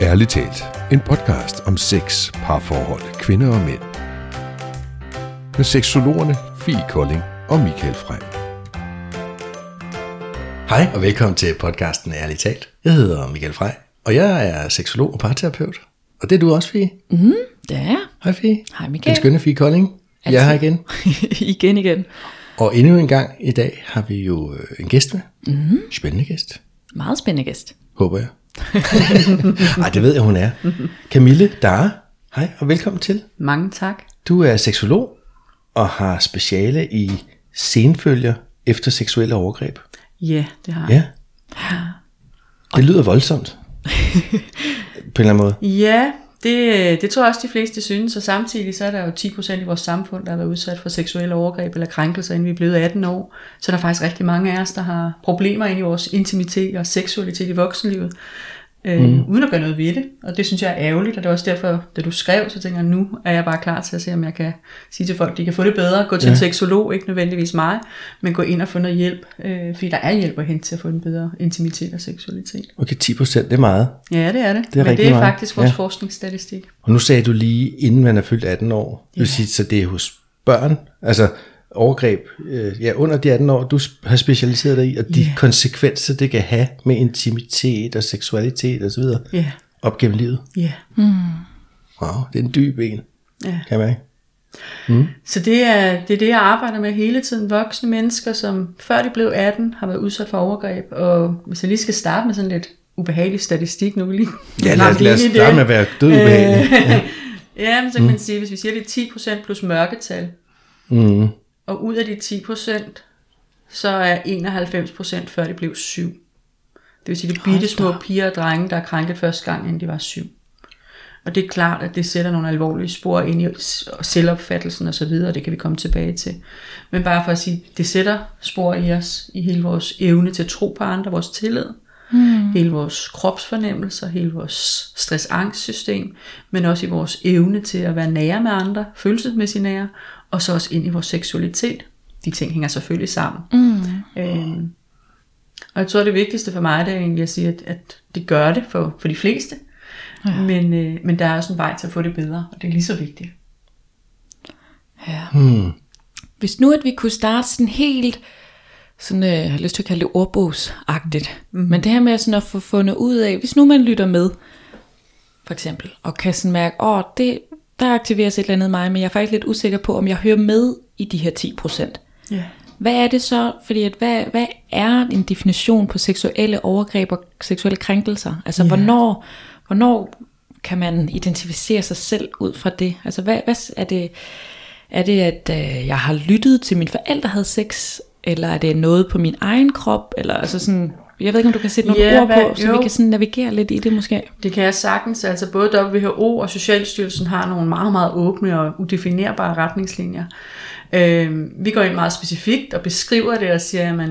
Ærligt talt, en podcast om sex, parforhold, kvinder og mænd. Med seksologerne Fie Kolding og Michael Frey. Hej og velkommen til podcasten Ærligt talt. Jeg hedder Michael Frey, og jeg er seksolog og parterapeut. Og det er du også, Fie. Mm, det er jeg. Hej Fie. Hej Michael. Den skønne Fie Kolding. Jeg er her igen. igen igen. Og endnu en gang i dag har vi jo øh, en gæst med. Mm. Spændende gæst, Meget spændende gæst. håber jeg. Ej, det ved jeg, hun er. Camille Dare. Hej og velkommen til. Mange tak. Du er seksolog og har speciale i senfølger efter seksuelle overgreb. Ja, det har jeg. Ja. Det lyder voldsomt. På en eller anden måde. Ja, det, øh, det tror jeg også de fleste synes, og samtidig så er der jo 10% i vores samfund, der har været udsat for seksuelle overgreb eller krænkelser, inden vi er blevet 18 år. Så der er faktisk rigtig mange af os, der har problemer ind i vores intimitet og seksualitet i voksenlivet, øh, mm. uden at gøre noget ved det. Og det synes jeg er ærgerligt, og det er også derfor, da du skrev, så tænker jeg, nu er jeg bare klar til at se, om jeg kan sige til folk, de kan få det bedre. Gå til ja. en seksolog, ikke nødvendigvis mig, men gå ind og få noget hjælp, øh, fordi der er hjælp at hente til at få en bedre intimitet og seksualitet. Okay, 10 procent, det er meget. Ja, det er det. Det er Men det er meget. faktisk vores Ja. ja. forskningsstatistik. Og nu sagde du lige, inden man er fyldt 18 år, det vil sige, så det er hos børn, altså overgreb, øh, ja, under de 18 år, du har specialiseret dig i, og de Ja. konsekvenser, det kan have med intimitet og seksualitet osv. Ja, op gennem livet. ja, Wow, det er en dyb en, ja. kan man ikke? Så det er, det er det, jeg arbejder med hele tiden. Voksne mennesker, som før de blev 18, har været udsat for overgreb. Og hvis jeg lige skal starte med sådan lidt ubehagelig statistik, nu lige Ja, lad, langt lad os starte det. med at være død ubehagelig. Ja, men så kan man sige, hvis vi siger, det er 10% plus mørketal, Mm. Og ud af de 10%, så er 91% før de blev 7. Det vil sige, det er bitte små piger og drenge, der er krænket første gang, inden de var 7. Og det er klart, at det sætter nogle alvorlige spor ind i selvopfattelsen og så videre, og det kan vi komme tilbage til. Men bare for at sige, det sætter spor i os, i hele vores evne til at tro på andre, vores tillid, mm. hele vores kropsfornemmelser, hele vores stress-angst-system, men også i vores evne til at være nære med andre, følelsesmæssigt nære, og så også ind i vores seksualitet. De ting hænger selvfølgelig sammen. Mm. Øhm, og jeg tror, det vigtigste for mig, det er egentlig at sige, at, at det gør det for, for de fleste. Ja. Men, øh, men der er også en vej til at få det bedre, og det er lige så vigtigt. Ja. Hmm. Hvis nu at vi kunne starte sådan helt, sådan, øh, jeg har lyst til at kalde det ordbogsagtigt, mm. men det her med sådan at få fundet ud af, hvis nu man lytter med, for eksempel, og kan sådan mærke, åh, det, der aktiveres et eller andet mig, men jeg er faktisk lidt usikker på, om jeg hører med i de her 10%. Ja. Hvad er det så, fordi at hvad, hvad er en definition på seksuelle overgreb og seksuelle krænkelser? Altså Ja. hvornår, hvornår kan man identificere sig selv ud fra det? Altså hvad, hvad er det, er det at øh, jeg har lyttet til mine forældre havde sex, eller er det noget på min egen krop, eller altså sådan, jeg ved ikke om du kan sætte nogle Ja, ord på, hvad- så jo. vi kan sådan navigere lidt i det måske. Det kan jeg sagtens. Altså både WHO og Socialstyrelsen har nogle meget, meget åbne og udefinerbare retningslinjer. Øh, vi går ind meget specifikt og beskriver det og siger, at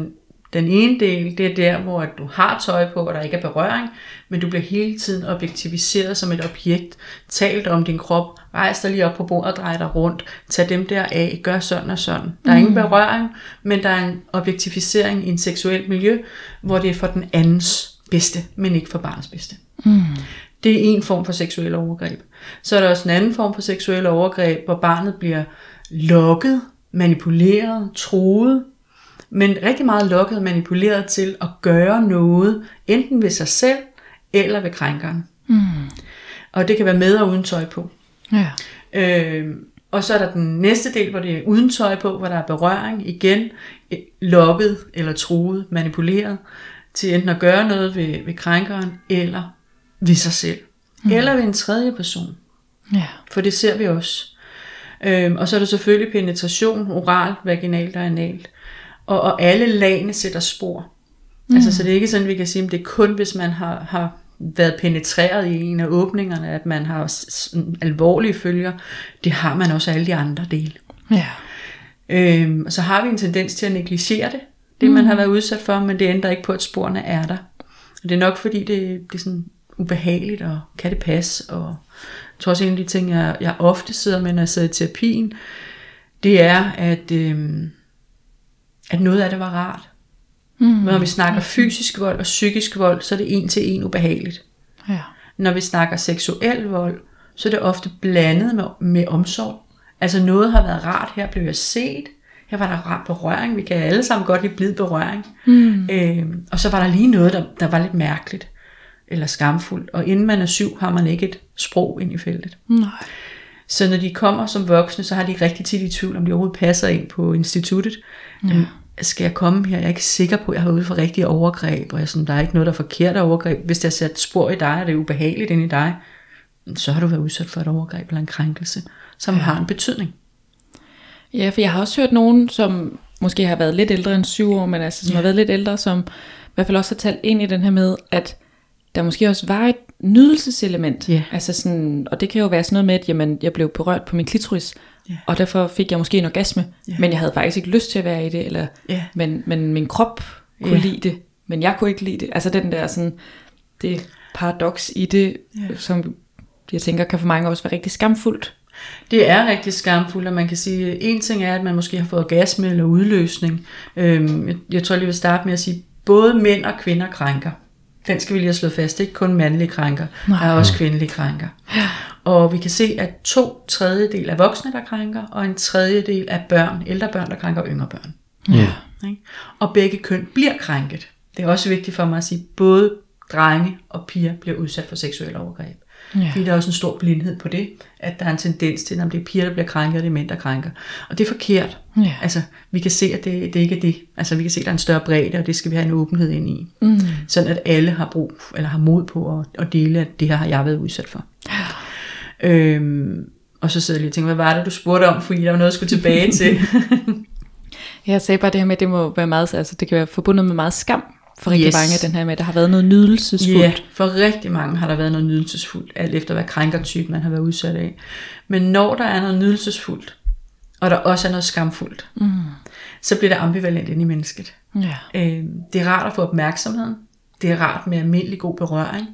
den ene del, det er der, hvor at du har tøj på, og der ikke er berøring, men du bliver hele tiden objektiviseret som et objekt. Talt om din krop, rejs dig lige op på bordet og drej dig rundt, tag dem der af, gør sådan og sådan. Der er ingen berøring, men der er en objektificering i en seksuelt miljø, hvor det er for den andens bedste, men ikke for barnets bedste. Det er en form for seksuel overgreb. Så er der også en anden form for seksuel overgreb, hvor barnet bliver lokket, manipuleret, troet, men rigtig meget lokket og manipuleret til at gøre noget, enten ved sig selv eller ved krænkeren. Mm. Og det kan være med og uden tøj på. Ja. Øh, og så er der den næste del, hvor det er uden tøj på, hvor der er berøring, igen eh, lokket eller truet, manipuleret, til enten at gøre noget ved, ved krænkeren, eller ved sig selv. Mm. Eller ved en tredje person. ja. For det ser vi også. Øhm, og så er der selvfølgelig penetration, oral, vaginalt og analt. Og, og alle lagene sætter spor. Mm. Altså, så det er ikke sådan, vi kan sige, at det er kun, hvis man har, har været penetreret i en af åbningerne, at man har alvorlige følger. Det har man også alle de andre dele. Ja. Øhm, og så har vi en tendens til at negligere det, det man har været udsat for, men det ændrer ikke på, at sporene er der. Og det er nok fordi, det, det er sådan ubehageligt, og kan det passe? Og jeg tror også, en af de ting, jeg, jeg ofte sidder med, når jeg sidder i terapien, det er, at, øhm, at noget af det var rart. Mm. Når vi snakker fysisk vold og psykisk vold, så er det en til en ubehageligt. Ja. når vi snakker seksuel vold, så er det ofte blandet med, med omsorg. Altså noget har været rart, her blev jeg set, her var der rar berøring, vi kan alle sammen godt lide blid berøring. Mm. Øh, og så var der lige noget, der, der var lidt mærkeligt, eller skamfuldt. Og inden man er syv, har man ikke et sprog ind i feltet. Nej. Så når de kommer som voksne, så har de rigtig tit i tvivl, om de overhovedet passer ind på instituttet. Ja. Skal jeg komme her? Jeg er ikke sikker på, at jeg har ude for rigtige overgreb, og jeg sådan, der er ikke noget, der er forkert overgreb. Hvis der er sat spor i dig, og det er ubehageligt ind i dig, så har du været udsat for et overgreb eller en krænkelse, som ja. har en betydning. Ja, for jeg har også hørt nogen, som måske har været lidt ældre end syv år, men altså som ja. har været lidt ældre, som i hvert fald også har talt ind i den her med, at der måske også var et nydelseselement. Ja. Altså sådan, og det kan jo være sådan noget med, at jamen, jeg blev berørt på min klitoris, Ja. og derfor fik jeg måske en orgasme, Ja. men jeg havde faktisk ikke lyst til at være i det, eller, Ja. men, men min krop kunne Ja. lide det, men jeg kunne ikke lide det. Altså den der sådan, det paradoks i det, Ja. som jeg tænker kan for mange også være rigtig skamfuldt. Det er rigtig skamfuldt, og man kan sige, at en ting er, at man måske har fået orgasme eller udløsning. Øhm, jeg, jeg tror jeg lige vil starte med at sige, både mænd og kvinder krænker. Den skal vi lige have slået fast. Det er ikke kun mandlige krænker, Nej. der er også kvindelige krænker. Og vi kan se, at to tredjedel er voksne, der krænker, og en tredjedel er børn, ældre børn, der krænker yngre børn. Ja. Ikke? Og begge køn bliver krænket. Det er også vigtigt for mig at sige, at både drenge og piger bliver udsat for seksuelle overgreb. Ja. Fordi der er også en stor blindhed på det, at der er en tendens til, at det er piger, der bliver krænket, og det er mænd, der krænker. Og det er forkert. Ja. Altså, vi kan se, at det, det ikke er det. Altså, vi kan se, at der er en større bredde, og det skal vi have en åbenhed ind i. Mm. Sådan at alle har brug, eller har mod på at, at dele, at det her har jeg været udsat for. Øhm, og så sidder jeg lige og tænker, hvad var det, du spurgte om, fordi der var noget, jeg skulle tilbage til. Jeg sagde bare det her med, at det må være meget, altså det kan være forbundet med meget skam for rigtig Yes. mange, den her med, at der har været noget nydelsesfuldt. Ja, for rigtig mange har der været noget nydelsesfuldt, alt efter hvad krænkertype man har været udsat af. Men når der er noget nydelsesfuldt, og der også er noget skamfuldt, mm. så bliver det ambivalent ind i mennesket. Ja. Øh, det er rart at få opmærksomheden. Det er rart med almindelig god berøring.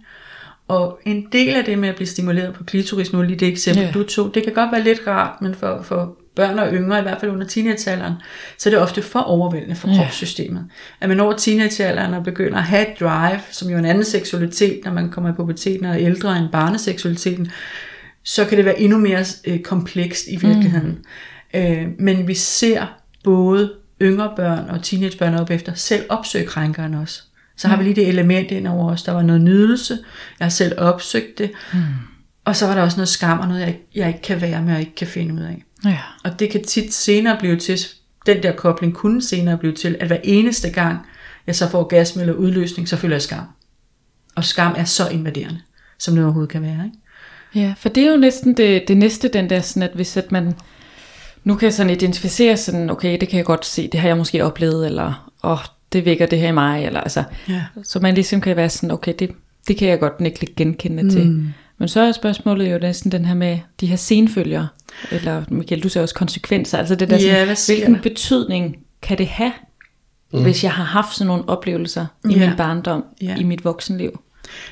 Og en del af det med at blive stimuleret på klitoris, nu lige det eksempel, Ja. du tog, det kan godt være lidt rart, men for, for børn og yngre, i hvert fald under teenagealderen, så er det ofte for overvældende for Ja. kropssystemet. At man over teenagealderen og begynder at have drive, som jo er en anden seksualitet, når man kommer i puberteten og er ældre end barneseksualiteten, så kan det være endnu mere øh, komplekst i virkeligheden. Mm. Øh, men vi ser både yngre børn og teenagebørn op efter selv opsøge krænkeren også. Så har vi lige det element ind over os. Der var noget nydelse. Jeg har selv opsøgt det. Mm. Og så var der også noget skam og noget, jeg, jeg ikke kan være med og ikke kan finde ud af. Ja. Og det kan tit senere blive til, den der kobling kunne senere blive til, at hver eneste gang, jeg så får orgasme eller udløsning, så føler jeg skam. Og skam er så invaderende, som det overhovedet kan være. Ikke? Ja, for det er jo næsten det, det næste, den der sådan, at hvis at man, nu kan jeg sådan identificere sådan, okay, det kan jeg godt se, det har jeg måske oplevet, eller, åh, oh, det vækker det her i mig, eller altså, Ja. så man ligesom kan være sådan, okay, det, det kan jeg godt ikke genkende mm. til. Men så er spørgsmålet jo næsten den her med de her senfølger, eller Michael, du ser også konsekvenser, altså det der Ja, sådan, hvilken der? betydning kan det have, mm. hvis jeg har haft sådan nogle oplevelser i Ja. min barndom, Ja. i mit voksenliv.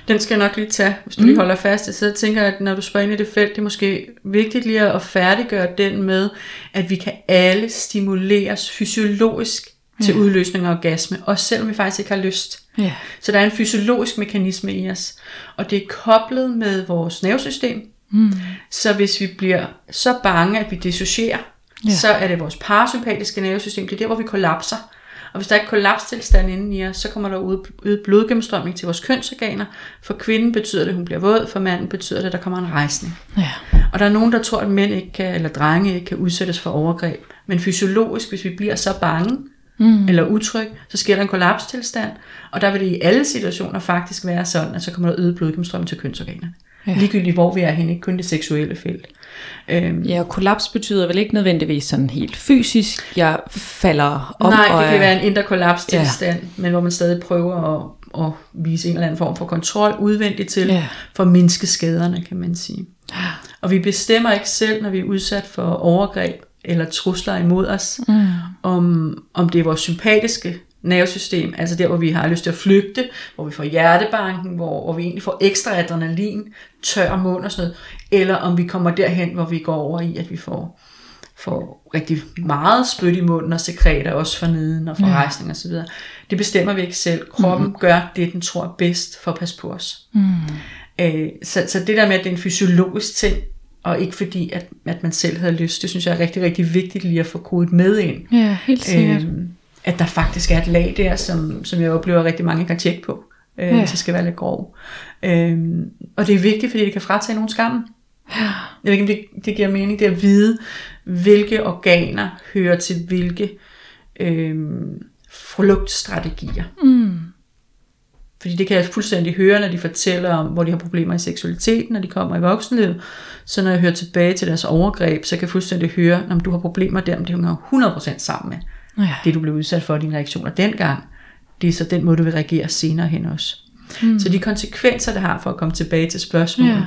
Den skal jeg nok lige tage, hvis du mm. lige holder fast. i. Så jeg tænker, at når du spørger ind i det felt, det er måske vigtigt lige at færdiggøre den med, at vi kan alle stimuleres fysiologisk til udløsning af orgasme, også selvom vi faktisk ikke har lyst. Ja. Så der er en fysiologisk mekanisme i os, og det er koblet med vores nervesystem. Mm. Så hvis vi bliver så bange, at vi dissocierer, Ja. så er det vores parasympatiske nervesystem, det er der, hvor vi kollapser. Og hvis der er ikke kollapstilstand inden i os, så kommer der ud øget blodgennemstrømning til vores kønsorganer. For kvinden betyder det, at hun bliver våd, for manden betyder det, at der kommer en rejsning. Ja. Og der er nogen, der tror, at mænd ikke kan, eller drenge ikke kan udsættes for overgreb. Men fysiologisk, hvis vi bliver så bange mm. eller utryg, så sker der en kollapstilstand. Og der vil det i alle situationer faktisk være sådan, at så kommer der øget blodgennemstrømning til kønsorganerne. Ja. Ligegyldigt hvor vi er henne, ikke kun det seksuelle felt. Øhm, Ja, og kollaps betyder vel ikke nødvendigvis sådan helt fysisk, jeg falder om. Nej, det kan er- være en indre kollapstilstand, ja. men hvor man stadig prøver at, at vise en eller anden form for kontrol udvendigt til, ja. for at mindske skaderne, kan man sige. Og vi bestemmer ikke selv, når vi er udsat for overgreb eller trusler imod os, mm. Om, om det er vores sympatiske nervesystem, altså der, hvor vi har lyst til at flygte, hvor vi får hjertebanken, hvor, hvor vi egentlig får ekstra adrenalin, tør mund og sådan noget, eller om vi kommer derhen, hvor vi går over i, at vi får, får rigtig meget spyt i munden og sekreter også for neden og for ja. rejsning og så videre. Det bestemmer vi ikke selv. Kroppen mm. gør det, den tror er bedst for at passe på os. Mm. Øh, så, så det der med, at det er en fysiologisk ting, og ikke fordi, at, at man selv havde lyst, det synes jeg er rigtig, rigtig vigtigt lige at få kodet med ind. Ja, helt sikkert. Øhm, at der faktisk er et lag der, som, som jeg oplever, rigtig mange kan tjekke på, øh, Ja. ja. hvis jeg skal være lidt grov. Øhm, og det er vigtigt, fordi det kan fratage nogen skam. Jeg ved ikke, om det, det giver mening, det at vide, hvilke organer hører til hvilke øhm, flugtstrategier. Mm. Fordi det kan jeg fuldstændig høre, når de fortæller om, hvor de har problemer i seksualiteten, når de kommer i voksenlivet. Så når jeg hører tilbage til deres overgreb, så kan jeg fuldstændig høre, om du har problemer der, men det hænger 100% sammen med Ja. det, du blev udsat for, dine reaktioner dengang. Det er så den måde, du vil reagere senere hen også. Mm. Så de konsekvenser, det har for at komme tilbage til spørgsmålet. Ja.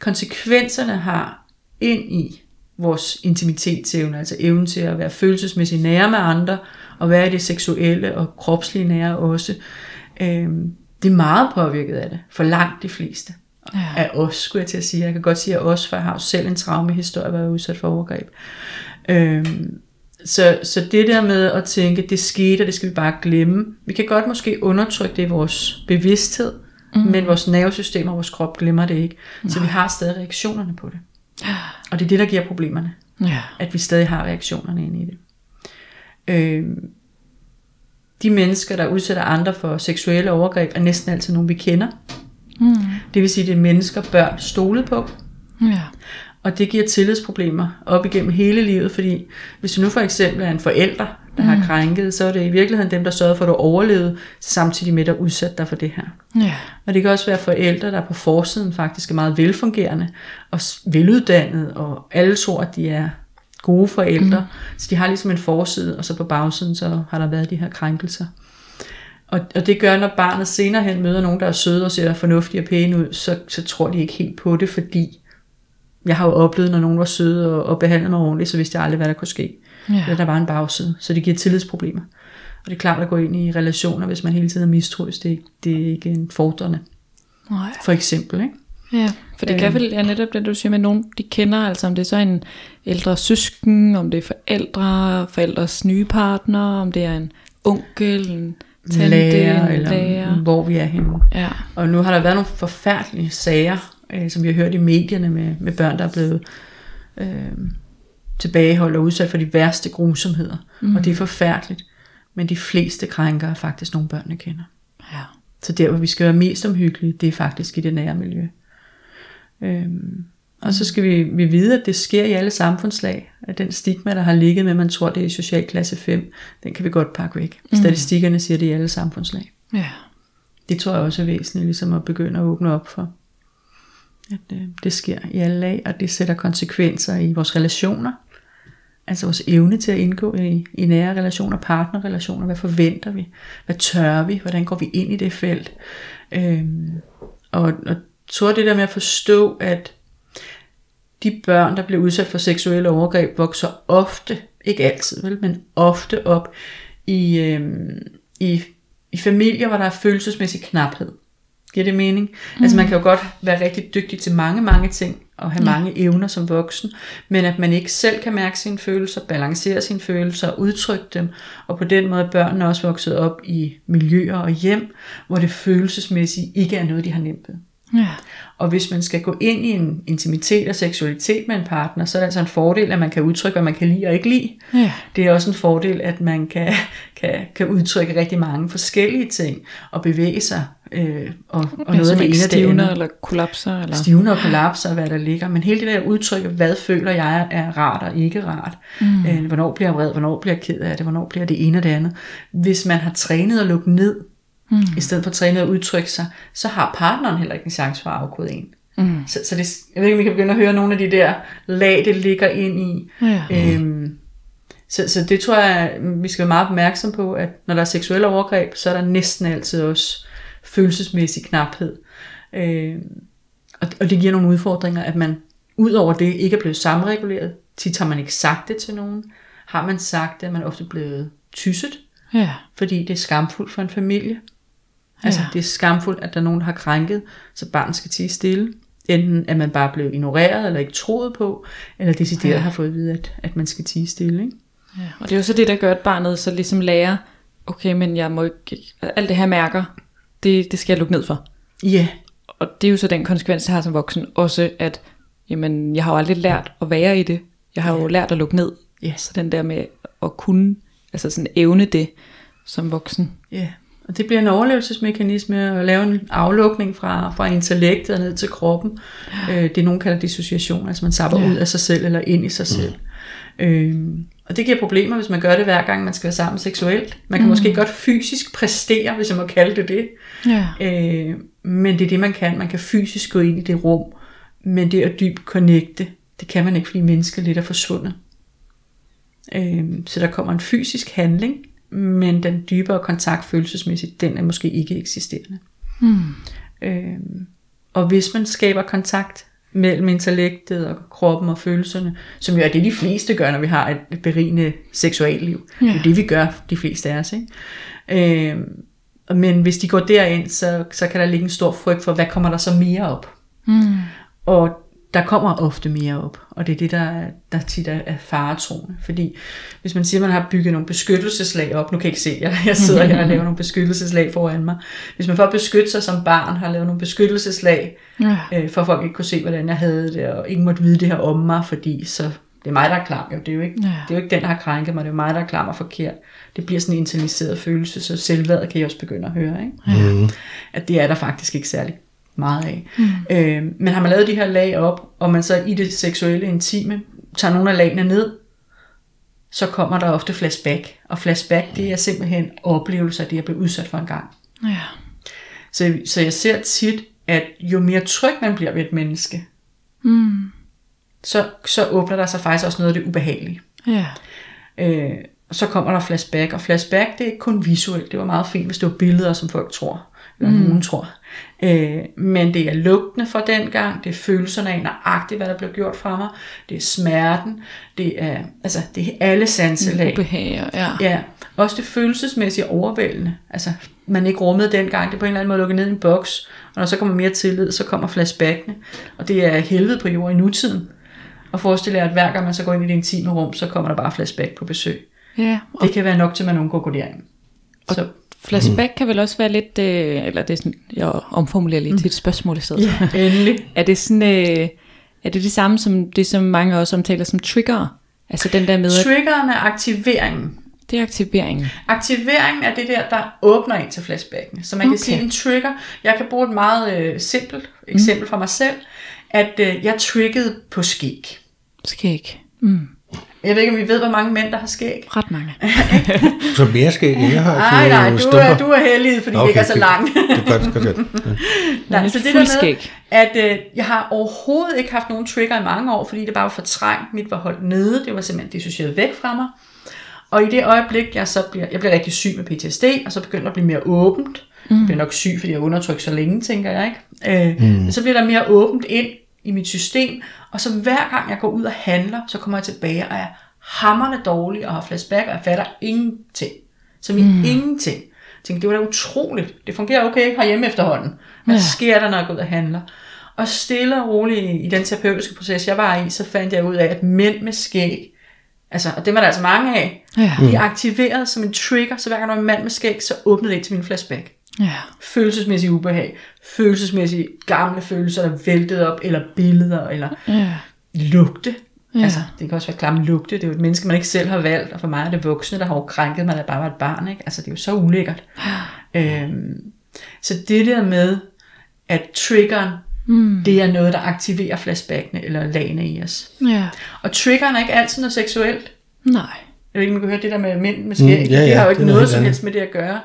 Konsekvenserne har ind i vores intimitetsevne, altså evnen til at være følelsesmæssigt nære med andre, og være i det seksuelle og kropslige nære også. Øhm, det er meget påvirket af det, for langt de fleste. Ja. Af os, skulle jeg til at sige. Jeg kan godt sige af os, for jeg har jo selv en traumehistorie, hvor jeg var udsat for overgreb. Øhm, så, så det der med at tænke, det skete, og det skal vi bare glemme. Vi kan godt måske undertrykke det i vores bevidsthed, mm. men vores nervesystem og vores krop glemmer det ikke. Så vi har stadig reaktionerne på det. Og det er det, der giver problemerne. Ja. At vi stadig har reaktionerne ind i det. Øhm, de mennesker, der udsætter andre for seksuelle overgreb, er næsten altid nogen, vi kender. Mm. Det vil sige, at det er mennesker, børn stole på. Ja. Og det giver tillidsproblemer op igennem hele livet, fordi hvis du nu for eksempel er en forælder, der mm. har krænket, så er det i virkeligheden dem, der sørger for, at du overlevede, samtidig med, at udsat dig for det her. Ja. Og det kan også være forældre, der på forsiden faktisk er meget velfungerende og veluddannede, og alle tror, at de er gode forældre. Mm. Så de har ligesom en forside, og så på bagsiden, så har der været de her krænkelser. Og, og det gør, når barnet senere hen møder nogen, der er søde og ser fornuftige og pæne ud, så, så tror de ikke helt på det, fordi jeg har jo oplevet, når nogen var søde og, og behandlede mig ordentligt, så vidste jeg aldrig, hvad der kunne ske. Ja. Ja. Der var en bagside, så det giver tillidsproblemer. Og det er klart at gå ind i relationer, hvis man hele tiden er mistroisk. Det, er ikke- det er ikke en fordrende, Nej. for eksempel. Ikke? Ja, for det kan Øhm. vel ja, netop det, du siger med nogen, de kender, altså om det er så en ældre søsken, om det er forældre, forældres nye partner, om det er en onkel, en tante, Lærer, en eller lærer. hvor vi er henne. Ja. Og nu har der været nogle forfærdelige sager, øh, som vi har hørt i medierne med, med børn, der er blevet øh, tilbageholdt og udsat for de værste grusomheder. Mm. Og det er forfærdeligt. Men de fleste krænker er faktisk nogle børn, jeg kender. ja. Så der, hvor vi skal være mest omhyggelige, det er faktisk i det nære miljø. Øhm, og så skal vi, vi vide, at det sker i alle samfundslag. At den stigma, der har ligget med, at man tror, det er i social klasse 5, den kan vi godt pakke væk. Statistikkerne siger det i alle samfundslag. Ja. Det tror jeg også er væsentligt, ligesom at begynde at åbne op for. At øh, det sker i alle lag, og det sætter konsekvenser i vores relationer. Altså vores evne til at indgå i, i nære relationer, partnerrelationer. Hvad forventer vi? Hvad tør vi? Hvordan går vi ind i det felt? Øhm, og, og tror det der med at forstå, at de børn, der bliver udsat for seksuelle overgreb, vokser ofte, ikke altid vel, men ofte op i, øhm, i, i familier, hvor der er følelsesmæssig knaphed. Giver det mening? Mm. Altså man kan jo godt være rigtig dygtig til mange, mange ting, og have mange evner som voksen, men at man ikke selv kan mærke sine følelser, balancere sine følelser og udtrykke dem, og på den måde er børnene også vokset op i miljøer og hjem, hvor det følelsesmæssigt ikke er noget, de har nemt ved. Ja. Og hvis man skal gå ind i en intimitet og seksualitet med en partner, så er det altså en fordel, at man kan udtrykke, hvad man kan lide og ikke lide. Ja. Det er også en fordel, at man kan, kan, kan udtrykke rigtig mange forskellige ting og bevæge sig. Øh, og, og noget af det ene det stivner andet. eller kollapser. Eller... Stivner og kollapser hvad der ligger. Men hele det der udtryk, hvad føler jeg er rart og ikke rart. Mm. Øh, hvornår bliver jeg vred, hvornår bliver jeg ked af det, hvornår bliver det ene og det andet. Hvis man har trænet at lukke ned, mm. i stedet for at udtrykke sig, så har partneren heller ikke en chance for at afkode en. Mm. Så, så det, jeg ved ikke, om vi kan begynde at høre nogle af de der lag, det ligger ind i. Ja. Øhm, så, så det tror jeg, vi skal være meget opmærksom på, at når der er seksuelle overgreb, så er der næsten altid også følelsesmæssig knaphed. Øhm, og, og det giver nogle udfordringer, at man ud over det ikke er blevet samreguleret. Tit har man ikke sagt det til nogen. Har man sagt det, er man ofte blevet tysset, Ja. fordi det er skamfuldt for en familie. Altså, Ja. det er skamfuldt, at der er nogen, der har krænket, så barnet skal tie stille. Enten at man bare blev ignoreret, eller ikke troet på, eller decideret Ja. har fået at vide, at, at man skal tie stille. Ikke? ja. Og det er jo så det, der gør, at barnet så ligesom lærer, okay, men jeg må ikke, alt det her mærker, det, det skal jeg lukke ned for. Ja, og det er jo så den konsekvens, jeg har som voksen, også at jamen, jeg har jo aldrig lært at være i det. Jeg har jo lært at lukke ned. Ja. Så den der med at kunne, altså sådan evne det som voksen. Ja, og det bliver en overlevelsesmekanisme at lave en aflukning fra, fra intellektet og ned til kroppen. Øh, det nogen kalder dissociation, altså man sapper Ja. ud af sig selv eller ind i sig selv. Øh, og det giver problemer, hvis man gør det hver gang, man skal være sammen seksuelt. Man kan mm. måske godt fysisk præstere, hvis jeg må kalde det det. Ja. Øh, men det er det, man kan. Man kan fysisk gå ind i det rum, men det at dybt connecte, det kan man ikke, fordi mennesket lidt er forsvundet. Øh, så der kommer en fysisk handling, men den dybere kontakt følelsesmæssigt, den er måske ikke eksisterende. Mm. Øh, og hvis man skaber kontakt mellem intellektet og kroppen og følelserne, som jo er det, de fleste gør, når vi har et berigende seksualliv. Ja. Det er det, vi gør, de fleste af os. Ikke? Øh, men hvis de går derind, så, så kan der ligge en stor frygt for, hvad kommer der så mere op? Mm. Og der kommer ofte mere op, og det er det, der, er- der tit er, er faretroende. Fordi hvis man siger, at man har bygget nogle beskyttelseslag op, nu kan jeg ikke se, jeg, jeg sidder her og laver nogle beskyttelseslag foran mig. Hvis man for at beskytte sig som barn har lavet nogle beskyttelseslag, Ja. øh, for at folk ikke kunne se, hvordan jeg havde det, og ingen måtte vide det her om mig, fordi så det er mig, der er klam. Jo, det, er jo ikke, Ja. det er jo ikke den, der har krænket mig, det er jo mig, der er klam og forkert. Det bliver sådan en internaliseret følelse, så selvværdet kan jeg også begynde at høre. Ikke? Mm. at det er der faktisk ikke særlig meget af. Mm. Øh, men har man lavet de her lag op, og man så i det seksuelle intime tager nogle af lagene ned, så kommer der ofte flashback. Og flashback, det er simpelthen oplevelser, af det jeg blev udsat for en gang. Ja. Så, så jeg ser tit, at jo mere tryg man bliver ved et menneske, Mm. så, så åbner der sig faktisk også noget af det ubehagelige. Ja. Øh, og så kommer der flashback, og flashback det er ikke kun visuelt, det var meget fint, hvis det var billeder, som folk tror, eller mm. nogen tror. Øh, men det er lugtene fra den gang, det er følelserne af nøjagtigt, hvad der blev gjort fra mig, det er smerten, det er, altså, det er alle sanselag. Ubehag, ja. Ja, også det følelsesmæssige overvældende. Altså, man ikke rummede dengang, det er på en eller anden måde lukket ned i en boks, og når så kommer mere tillid, så kommer flashbackene, og det er helvede på jorden i nutiden. Og forestil jer, at hver gang man så går ind i det intime rum, så kommer der bare flashback på besøg. ja. Og Det kan være nok til, at man undgår gå derind. Så, flashback kan vel også være lidt, øh, eller det er sådan, jeg omformulerer lige til et spørgsmål i stedet. ja, endelig. Er det sådan, øh, er det det samme som det, som mange også omtaler som trigger? Altså den der med, Triggeren er aktiveringen. det er aktiveringen. Aktiveringen er det der, der åbner ind til flashbackene. Så man kan Okay. sige en trigger. Jeg kan bruge et meget øh, simpelt eksempel fra mig selv, at øh, jeg triggede på skæg. Skæg. Mm. Jeg ved ikke, om I ved, hvor mange mænd, der har skæg. Ret mange. Så mere skal end jeg har Nej, nej, du er, stumper. du er heldig, fordi okay, det ikke er så langt. Det er godt, godt, godt. Ja. Nej, så et det der med, at øh, jeg har overhovedet ikke haft nogen trigger i mange år, fordi det bare var fortrængt. Mit var holdt nede, det var simpelthen dissocieret væk fra mig. Og i det øjeblik, jeg så bliver, jeg bliver rigtig syg med PTSD, og så begynder at blive mere åbent. Mm. Jeg bliver nok syg, fordi jeg har undertrykt så længe, tænker jeg. ikke. Øh, mm. Så bliver der mere åbent ind i mit system, og så hver gang jeg går ud og handler, så kommer jeg tilbage og er hammerne dårlig og har flashback, og jeg fatter ingenting. Som i mm. ingenting. Jeg tænkte, det var da utroligt. Det fungerer okay herhjemme efterhånden. Hvad ja. sker der, når jeg går ud og handler? Og stille og roligt i den terapeutiske proces, jeg var i, så fandt jeg ud af, at mænd med skæg, altså, og det var der altså mange af, Ja. de er aktiveret som en trigger, så hver gang der var en mand med skæg, så åbnede det til min flashback. Ja. Følelsesmæssig ubehag, følelsesmæssige gamle følelser, der væltede op, eller billeder, eller Ja. lugte. Ja. Ja. Altså, det kan også være klamme lugte. Det er jo et menneske, man ikke selv har valgt, og for mig er det voksne, der har jo krænket mig, jeg bare var et barn. Ikke? Altså, det er jo så ulækkert. Øhm, så det der med, at triggeren, mm. det er noget, der aktiverer flashbackene eller lagene i os. Ja. Og triggeren er ikke altid noget seksuelt. Nej. Jeg ved ikke, om man kan høre det der med mænd med skæg. Mm, ja, det ja, har jo ikke det noget som helst med det at gøre.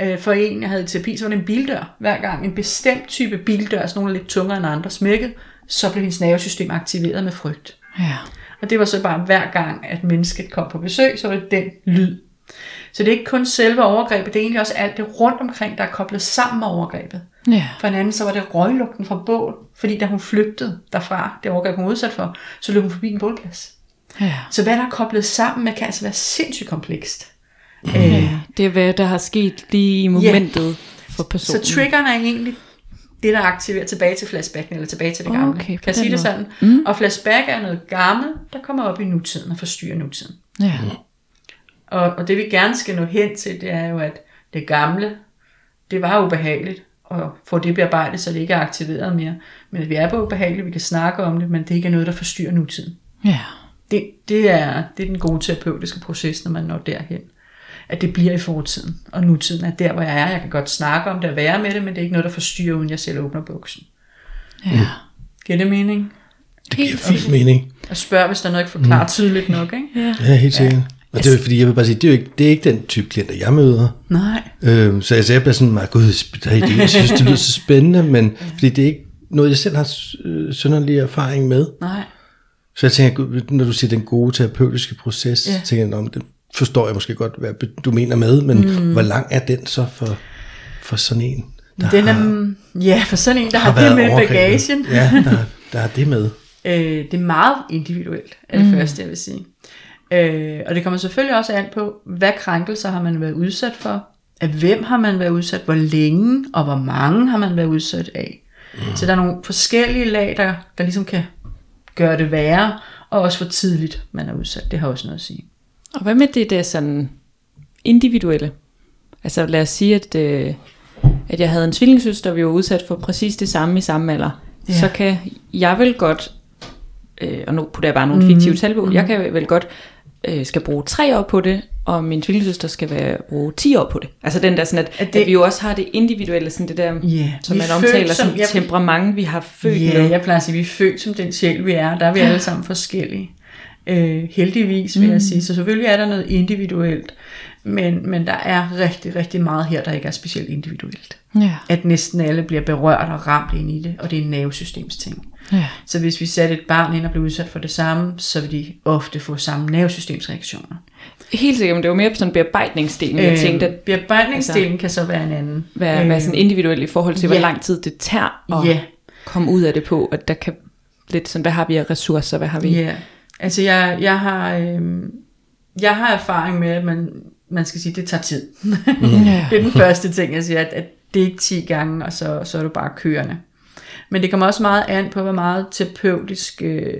Øh, For en, jeg havde i terapi, så var det en bildør hver gang. En bestemt type bildør, altså nogle lidt tungere end andre, smækket, så blev hendes nervesystem aktiveret med frygt. Ja. Og det var så bare hver gang, at mennesket kom på besøg, så var det den lyd. Så det er ikke kun selve overgrebet, det er egentlig også alt det rundt omkring, der er koblet sammen med overgrebet. Ja. For en anden, så var det røglugten fra bål, fordi da hun flygtede derfra, det overgreb hun var udsat for, så løb hun forbi en bålplads. Ja. Så hvad der er koblet sammen med, kan altså være sindssygt komplekst. Ja. Det er hvad der har sket lige i momentet for personen. Så triggeren er egentlig det, der aktiverer tilbage til flashbacken, eller tilbage til det gamle. Okay, kan jeg sige det måde. sådan? Mm. Og flashback er noget gammelt, der kommer op i nutiden og forstyrrer nutiden. Ja. Og, og det vi gerne skal nå hen til, det er jo, at det gamle, det var ubehageligt, og få det bearbejdet, så det ikke er aktiveret mere. Men at vi er på ubehageligt, vi kan snakke om det, men det ikke er noget, der forstyrrer nutiden. Ja. Det, det, er, det er den gode terapeutiske proces, når man når derhen. At det bliver i fortiden, og nutiden er der, hvor jeg er. Jeg kan godt snakke om det og være med det, men det er ikke noget, der forstyrrer, uden jeg selv åbner buksen. Ja. Giver det mening? Det giver fint mening. Og spørg, hvis der er noget, ikke forklarer tydeligt nok, ikke? ja. Ja, helt sikkert. Og det er fordi, jeg vil bare sige, det er jo ikke, det er ikke den type klienter, jeg møder. Nej. Øhm, så altså, jeg bliver sådan meget, gud, det, jeg synes, det lyder så spændende, men fordi det er ikke noget, jeg selv har øh, sønderlig erfaring med. Nej. Så jeg tænker, når du siger den gode terapeutiske proces, Ja. ja. tænker jeg, om det forstår jeg måske godt, hvad du mener med, men mm. hvor lang er den så for, for sådan en, der Den er, har, ja, for sådan en, der har, har det med bagagen. Ja, der, der har det med. Øh, det er meget individuelt, er det mm. første, jeg vil sige. Øh, og det kommer selvfølgelig også an på, hvad krænkelser har man været udsat for, af hvem har man været udsat, hvor længe og hvor mange har man været udsat af. Mm. Så der er nogle forskellige lag, der, der ligesom kan gøre det værre, og også hvor tidligt man er udsat. Det har også noget at sige. Og hvad med det der sådan individuelle? Altså lad os sige, at, øh, at jeg havde en tvillingssøster, og vi var udsat for præcis det samme i samme alder. Ja. Så kan jeg vel godt, øh, og nu putter jeg bare nogle fiktive tal på, jeg kan vel godt øh, skal bruge tre år på det, og min tvillingssøster skal være, bruge 10 år på det. Altså den der sådan, at, At det- at vi jo også har det individuelle, sådan det der, Ja, som man er omtaler som- som jeg- temperament, vi har født Ja, med. jeg plejer at sige, vi er født som den sjæl, vi er. Der er vi alle sammen forskellige. Øh, heldigvis vil jeg sige. Så selvfølgelig er der noget individuelt. Men, men der er rigtig, rigtig meget her, der ikke er specielt individuelt. Ja. At næsten alle bliver berørt og ramt ind i det, og det er en nervesystemsting. ja. Så hvis vi satte et barn ind og blev udsat for det samme, så vil de ofte få samme nervesystemsreaktioner. Helt sikkert, men det var mere på sådan bearbejdningsdelen, jeg tænkte, at bearbejdningsdelen kan så være en anden. være, være sådan individuelt i forhold til, hvor ja. lang tid det tager at Ja. komme ud af det på, at der kan lidt sådan, hvad har vi af ressourcer, hvad har vi? Ja, altså jeg, jeg, har, øhm, jeg har erfaring med, at man, man skal sige, at det tager tid. Ja. det er den første ting, jeg siger, at, at det er ikke 10 gange, og så, så er du bare kørende. Men det kommer også meget an på, hvor meget terapeutisk, øh,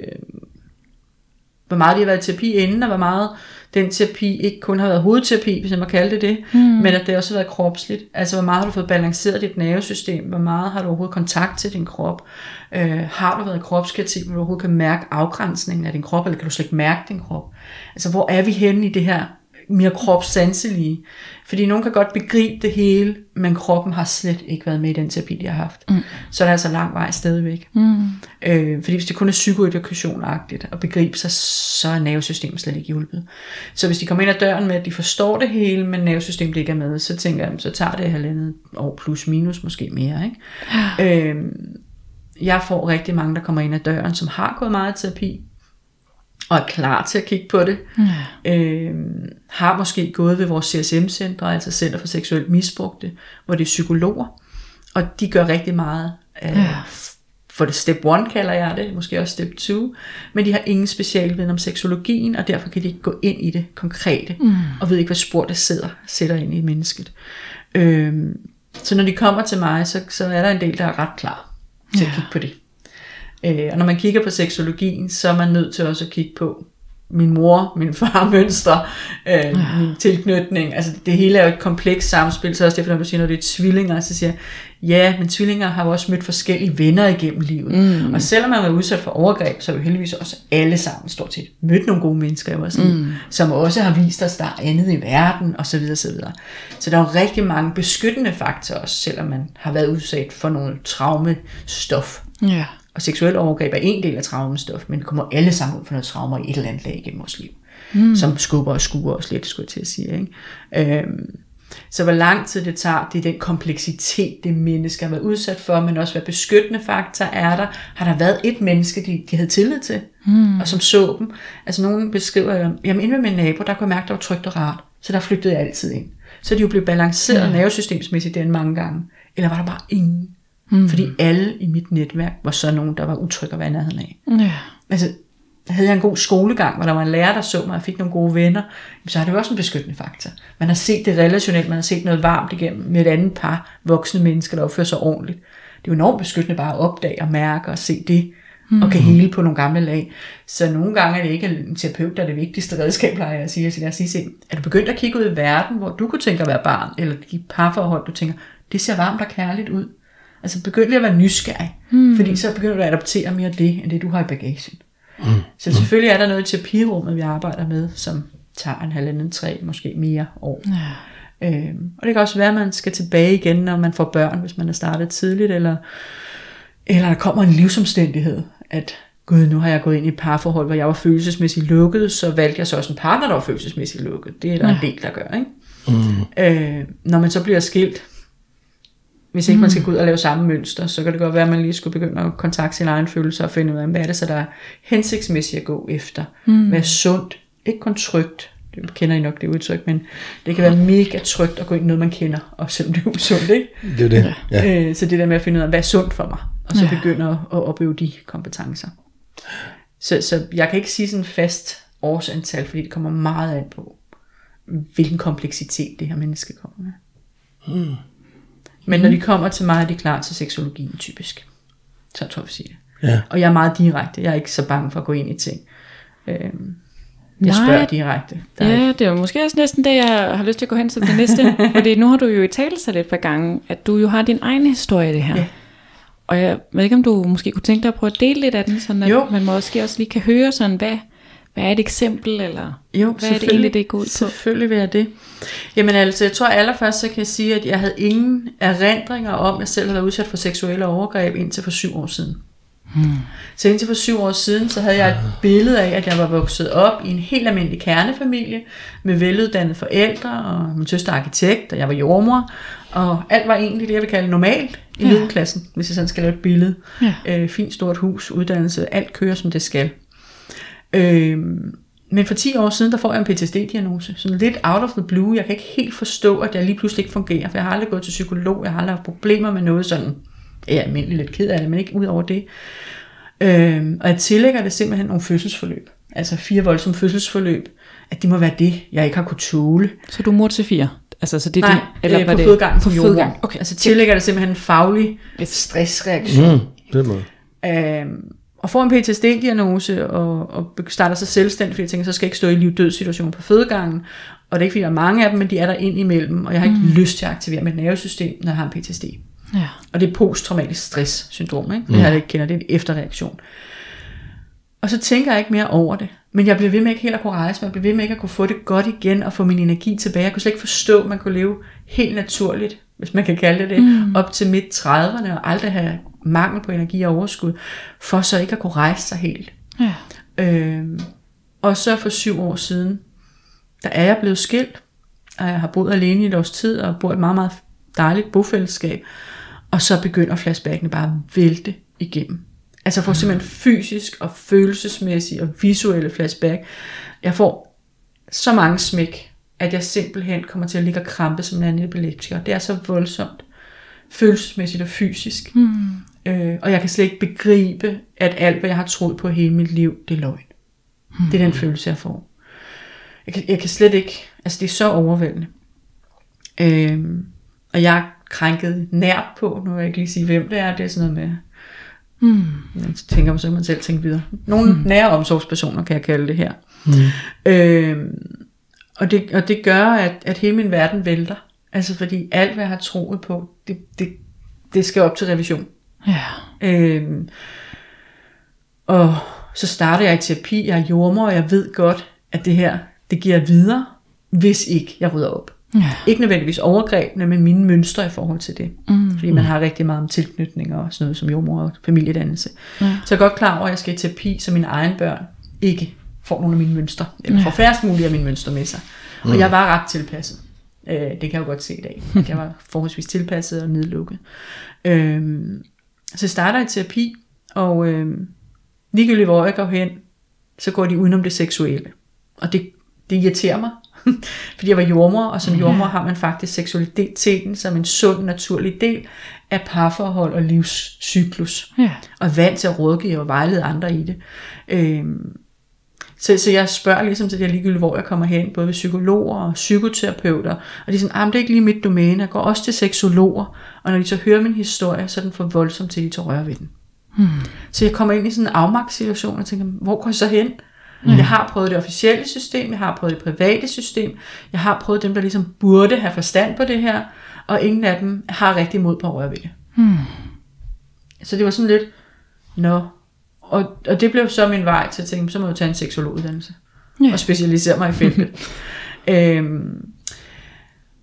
hvor meget de har været i terapi inden, og hvor meget den terapi ikke kun har været hovedterapi, hvis jeg må kalde det det, mm. men at det også har været kropsligt. Altså, hvor meget har du fået balanceret dit nervesystem? Hvor meget har du overhovedet kontakt til din krop? Øh, har du været i kropskritik, hvor du overhovedet kan mærke afgrænsningen af din krop, eller kan du slet ikke mærke din krop? Altså, hvor er vi henne i det her mere kropssanselige? Fordi nogen kan godt begribe det hele, men kroppen har slet ikke været med i den terapi, de har haft. Mm. Så er der altså lang vej stadigvæk. Mm. Øh, fordi hvis det kun er psykoedukationagtigt at begribe sig, så er nervesystemet slet ikke hjulpet. Så hvis de kommer ind ad døren med, at de forstår det hele, men nervesystemet ikke er med, så tænker jeg, så tager det halvandet år plus minus, måske mere. Ikke? Øh, jeg får rigtig mange, der kommer ind ad døren, som har gået meget terapi, og er klar til at kigge på det. Ja. Øh, har måske gået ved vores CSM-centre, altså Center for Seksuelt Misbrugte, hvor det er psykologer, og de gør rigtig meget øh, ja. for det step 1 kalder jeg det, måske også step 2, men de har ingen specialviden om seksologien, og derfor kan de ikke gå ind i det konkrete, mm. og ved ikke, hvad spor det sidder, sætter ind i mennesket. Øh, så når de kommer til mig, så, så er der en del, der er ret klar til at kigge på det. Øh, og når man kigger på seksologien, så er man nødt til også at kigge på min mor, min far, mønstre, øh, ja. min tilknytning. Altså det hele er jo et komplekst samspil, så også derfor, når du siger, når det er tvillinger, så siger jeg, ja, men tvillinger har jo også mødt forskellige venner igennem livet. Mm. Og selvom man er udsat for overgreb, så er vi heldigvis også alle sammen stort set mødt nogle gode mennesker i vores liv, mm. som også har vist os, der er andet i verden, og så videre, så videre. Så der er jo rigtig mange beskyttende faktorer også, selvom man har været udsat for noget traumestof. Ja. Og seksuel overgreb er en del af traumestof, men vi kommer alle sammen ud for noget traumer i et eller andet lag igennem vores liv. Mm. Som skubber og skuer os lidt, skulle jeg til at sige. Ikke? Øhm, så hvor lang tid det tager, det er den kompleksitet, det menneske har været udsat for, men også hvad beskyttende faktor er der. Har der været et menneske, de, de havde tillid til, mm. og som så dem? Altså nogen beskriver, jamen inde ved min nabo, der kunne jeg mærke, der var trygt og rart, så der flygtede jeg altid ind. Så de jo blev balanceret ja. nervesystemsmæssigt den mange gange. Eller var der bare ingen? Mm. Fordi alle i mit netværk var så nogen, der var utrygge at være i nærheden af. Ja. Altså, havde jeg en god skolegang, hvor der var en lærer, der så mig, og fik nogle gode venner, så er det jo også en beskyttende faktor. Man har set det relationelt, man har set noget varmt igennem med et andet par voksne mennesker, der opfører sig ordentligt. Det er jo enormt beskyttende bare at opdage og mærke og se det, mm. og kan hele på nogle gamle lag. Så nogle gange er det ikke en terapeut, der er det vigtigste redskab, plejer jeg at sige. Så lad os sige, se, er du begyndt at kigge ud i verden, hvor du kunne tænke at være barn, eller de parforhold, du tænker, det ser varmt og kærligt ud. Altså begynd lige at være nysgerrig, mm. fordi så begynder du at adoptere mere af det, end det du har i bagagen. Mm. Så selvfølgelig er der noget i terapirummet, vi arbejder med, som tager en halvanden, tre, måske mere år. Ja. Øhm, og det kan også være, at man skal tilbage igen, når man får børn, hvis man er startet tidligt, eller, eller der kommer en livsomstændighed, at gud, nu har jeg gået ind i et parforhold, hvor jeg var følelsesmæssigt lukket, så valgte jeg så også en partner, der var følelsesmæssigt lukket. Det er der ja. en del, der gør. Ikke? Mm. Øh, når man så bliver skilt, hvis ikke mm. man skal gå ud og lave samme mønster, så kan det godt være, at man lige skulle begynde at kontakte sin egen følelse og finde ud af, hvad er det så, der er hensigtsmæssigt at gå efter. Mm. Hvad er sundt, ikke kun trygt, det kender I nok det udtryk, men det kan være mega trygt at gå ind i noget, man kender, og selvom det er usundt, ikke? Det er det, ja. Øh, så det der med at finde ud af, hvad er sundt for mig, og så ja. begynde at, at opøve de kompetencer. Så, så jeg kan ikke sige sådan fast årsantal, fordi det kommer meget an på, hvilken kompleksitet det her menneske kommer med. Hmm. Men når de kommer til mig, er de klar til seksologien typisk. Så tror jeg, siger det. Ja. Og jeg er meget direkte. Jeg er ikke så bange for at gå ind i ting. Øhm, jeg Nej. spørger direkte. Der er Ja, ikke, det er måske også næsten det, jeg har lyst til at gå hen til det næste. fordi nu har du jo i tale sig lidt par gange, at du jo har din egen historie i det her. Ja. Og jeg ved ikke, om du måske kunne tænke dig at prøve at dele lidt af den, sådan at Jo. man måske også lige kan høre sådan, hvad, hvad er et eksempel, eller jo, hvad er det egentlig, det går ud på? Selvfølgelig vil jeg det. Jamen altså, jeg tror allerførst, så kan jeg sige, at jeg havde ingen erindringer om, at jeg selv havde været udsat for seksuelle overgreb indtil for syv år siden. Hmm. Så indtil for syv år siden, så havde jeg et billede af, at jeg var vokset op i en helt almindelig kernefamilie, med veluddannede forældre, og min søster er arkitekt, og jeg var jordmor, og alt var egentlig det, jeg vil kalde normalt i ja. middelklassen, hvis jeg sådan skal lave et billede. Ja. Øh, fint stort hus, uddannelse, alt kører som det skal. Øhm, men for 10 år siden, der får jeg en PTSD-diagnose. Sådan lidt out of the blue. Jeg kan ikke helt forstå, at jeg lige pludselig ikke fungerer. For jeg har aldrig gået til psykolog. Jeg har aldrig haft problemer med noget sådan. Jeg er almindelig lidt ked af det, men ikke ud over det. Øhm, og jeg tillægger det simpelthen nogle fødselsforløb. Altså fire voldsomme fødselsforløb. At det må være det, jeg ikke har kunne tåle. Så du er mor til fire? Altså, så det er Nej, din, eller øh, på det, fødegangen på fødegang. Okay. Altså tillægger det simpelthen en faglig stressreaktion. Mm, det må. Øhm, og får en PTSD-diagnose og, og starter sig selvstændigt, fordi jeg tænker, så skal jeg ikke stå i liv-død situation på fødegangen. Og det er ikke fordi, der er mange af dem, men de er der ind imellem, og jeg har ikke mm. lyst til at aktivere mit nervesystem, når jeg har en PTSD. Ja. Og det er posttraumatisk stress-syndrom, ikke? Det mm. jeg ikke kender, det er en efterreaktion. Og så tænker jeg ikke mere over det. Men jeg blev ved med ikke helt at kunne rejse mig. Jeg blev ved med ikke at kunne få det godt igen og få min energi tilbage. Jeg kunne slet ikke forstå, at man kunne leve helt naturligt, hvis man kan kalde det det, mm. op til midt 30'erne og aldrig have mangel på energi og overskud, for så ikke at kunne rejse sig helt. ja. Øhm, og så for syv år siden, der er jeg blevet skilt, og jeg har boet alene i et års tid, og bor i et meget, meget dejligt bofællesskab. Og så begynder flashbackene bare at vælte igennem. Altså jeg får simpelthen fysisk og følelsesmæssig og visuelle flashback. Jeg får så mange smæk, at jeg simpelthen kommer til at ligge og krampe som en anden epileptiker. Det er så voldsomt. Følelsesmæssigt og fysisk. Mm. Øh, og jeg kan slet ikke begribe, at alt, hvad jeg har troet på hele mit liv, det er løgn. Mm. Det er den følelse, jeg får. Jeg kan, jeg kan slet ikke, altså det er så overvældende. Øhm, og jeg er krænket nært på, nu vil jeg ikke lige sige, hvem det er, det er sådan noget med, Mm. jeg tænker, så kan man selv tænke videre. Nogle mm. nære omsorgspersoner, kan jeg kalde det her. Mm. Øhm, og, det, og det gør, at, at hele min verden vælter. Altså fordi alt, hvad jeg har troet på, det, det, det skal op til revision. Ja. Øhm, og så starter jeg i terapi, jeg er jordmor, og jeg ved godt, at det her, det giver videre, hvis ikke jeg rydder op. Ja. Ikke nødvendigvis overgrebene, men mine mønstre i forhold til det. Mm. Fordi man har rigtig meget om tilknytning og sådan noget som jordmor og familiedannelse. Ja. Så jeg er godt klar over, at jeg skal i terapi, så mine egne børn ikke får nogle af mine mønstre. Eller får færrest muligt af mine mønstre med sig. Og jeg var ret tilpasset. Øh, det kan jeg jo godt se i dag. Jeg var forholdsvis tilpasset og nedlukket. Øhm, så jeg starter i terapi, og øhm, ligegyldigt hvor jeg går hen, så går de udenom det seksuelle. Og det, det irriterer mig, fordi jeg var jordmor, og som jordmor har man faktisk seksualiteten som en sund, naturlig del af parforhold og livscyklus. Ja. Og vant til at rådgive og vejlede andre i det. Øhm, så, så jeg spørger ligesom til det her ligegyldigt, hvor jeg kommer hen, både ved psykologer og psykoterapeuter, og de er sådan, ah, det er ikke lige mit domæne, jeg går også til seksologer, og når de så hører min historie, så er den for voldsom til, at de tager røre ved den. Hmm. Så jeg kommer ind i sådan en afmagtssituation, og tænker, hvor går jeg så hen? Mm. Jeg har prøvet det officielle system, jeg har prøvet det private system, jeg har prøvet dem, der ligesom burde have forstand på det her, og ingen af dem har rigtig mod på at røre ved det. Mm. Så det var sådan lidt, nå. Og, og det blev så min vej til at tænke, så må jeg tage en seksologuddannelse. Ja. Og specialisere mig i feltet. øhm,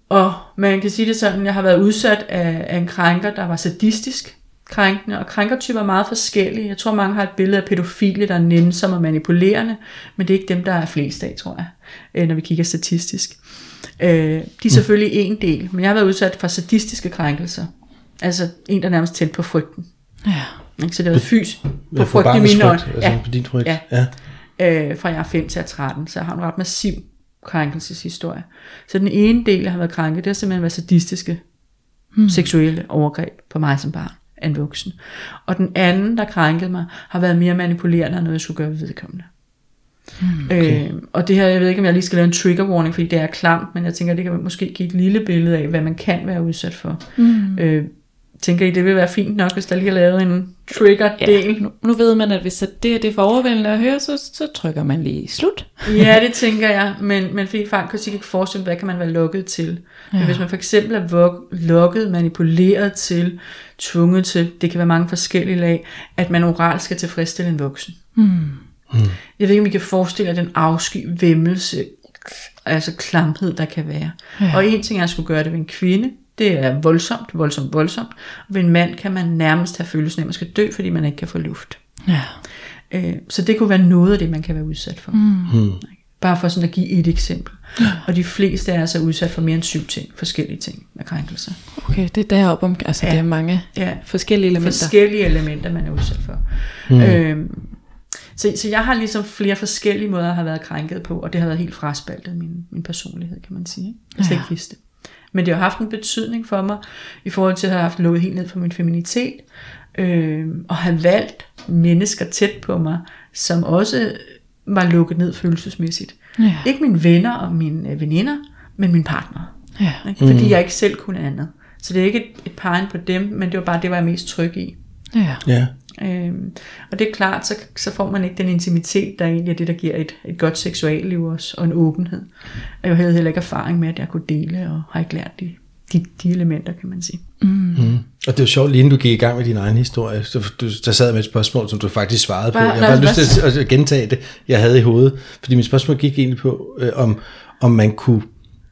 og man kan sige det sådan, jeg har været udsat af, af en krænker, der var sadistisk krænkende, og krænkertyper er meget forskellige. Jeg tror, mange har et billede af pædofile, der er nænsomme og manipulerende, men det er ikke dem, der er flest af, tror jeg, øh, når vi kigger statistisk. Øh, de er selvfølgelig en del, men jeg har været udsat for sadistiske krænkelser. Altså en, der er nærmest tæt på frygten. Ja. Ikke? Så det været fys på Ja, for frygten i mine øjne. frygt, altså på din frygt. Ja. ja. øh, fra jeg er 5 til jeg er 13, så jeg har en ret massiv krænkelseshistorie. Så den ene del, jeg har været krænket, det har simpelthen været sadistiske, hmm. seksuelle overgreb på mig som barn af en voksen. Og den anden, der krænkede mig, har været mere manipulerende, end noget jeg skulle gøre ved vedkommende. Okay. Øh, og det her, jeg ved ikke, om jeg lige skal lave en trigger warning, fordi det er klamt, men jeg tænker, det kan måske give et lille billede af, hvad man kan være udsat for. Mm. Øh, tænker I, det vil være fint nok, hvis der lige er lavet en trigger-del? Ja, nu, nu ved man, at hvis det, det er for overvældende at høre, så, så trykker man lige slut. Ja, det tænker jeg, men, men fordi faktisk ikke forestille, hvad kan man være lukket til. Ja. Men hvis man for eksempel er vok- lukket, manipuleret til, tvunget til, det kan være mange forskellige lag, at man oralt skal tilfredsstille en voksen. Hmm. Jeg ved ikke, om I kan forestille jer den afsky, vemmelse, altså klamhed, der kan være. Ja. Og en ting er at skulle gøre det ved en kvinde, det er voldsomt, voldsomt, voldsomt. Og ved en mand kan man nærmest have følelsen af, at man skal dø, fordi man ikke kan få luft. Ja. Øh, så det kunne være noget af det, man kan være udsat for. Mm. Bare for sådan at give et eksempel. Og de fleste er altså udsat for mere end syv ting, forskellige ting med krænkelser. Okay, det er deroppe om, altså Ja. ja. det er mange Ja, forskellige elementer. forskellige elementer, man er udsat for. Mm. Øhm, så, så jeg har ligesom flere forskellige måder at have været krænket på, og det har været helt fraspaltet min, min personlighed, kan man sige. ikke? Jeg slet Ja. ikke vidste det. Men det har haft en betydning for mig, i forhold til at have haft lukket helt ned for min feminitet, øh, og have valgt mennesker tæt på mig, som også var lukket ned følelsesmæssigt. Ja. Ikke mine venner og mine øh, veninder, men min partner. Ja. Ikke? Fordi jeg ikke selv kunne andet. Så det er ikke et, et pegen på dem, men det var bare det, var jeg mest tryg i. Ja. Ja. Øhm, og det er klart, så, så får man ikke den intimitet, der egentlig er det, der giver et, et godt seksualliv også, og en åbenhed. Og jeg havde heller ikke erfaring med, at jeg kunne dele, og har ikke lært de, de, de elementer, kan man sige. Og det er jo sjovt, lige inden du gik i gang med din egen historie, så du, der sad med et spørgsmål, som du faktisk svarede på. Bare- Jeg har bare lyst til at, at gentage det, jeg havde i hovedet. Fordi mit spørgsmål gik egentlig på, øh, om, om man kunne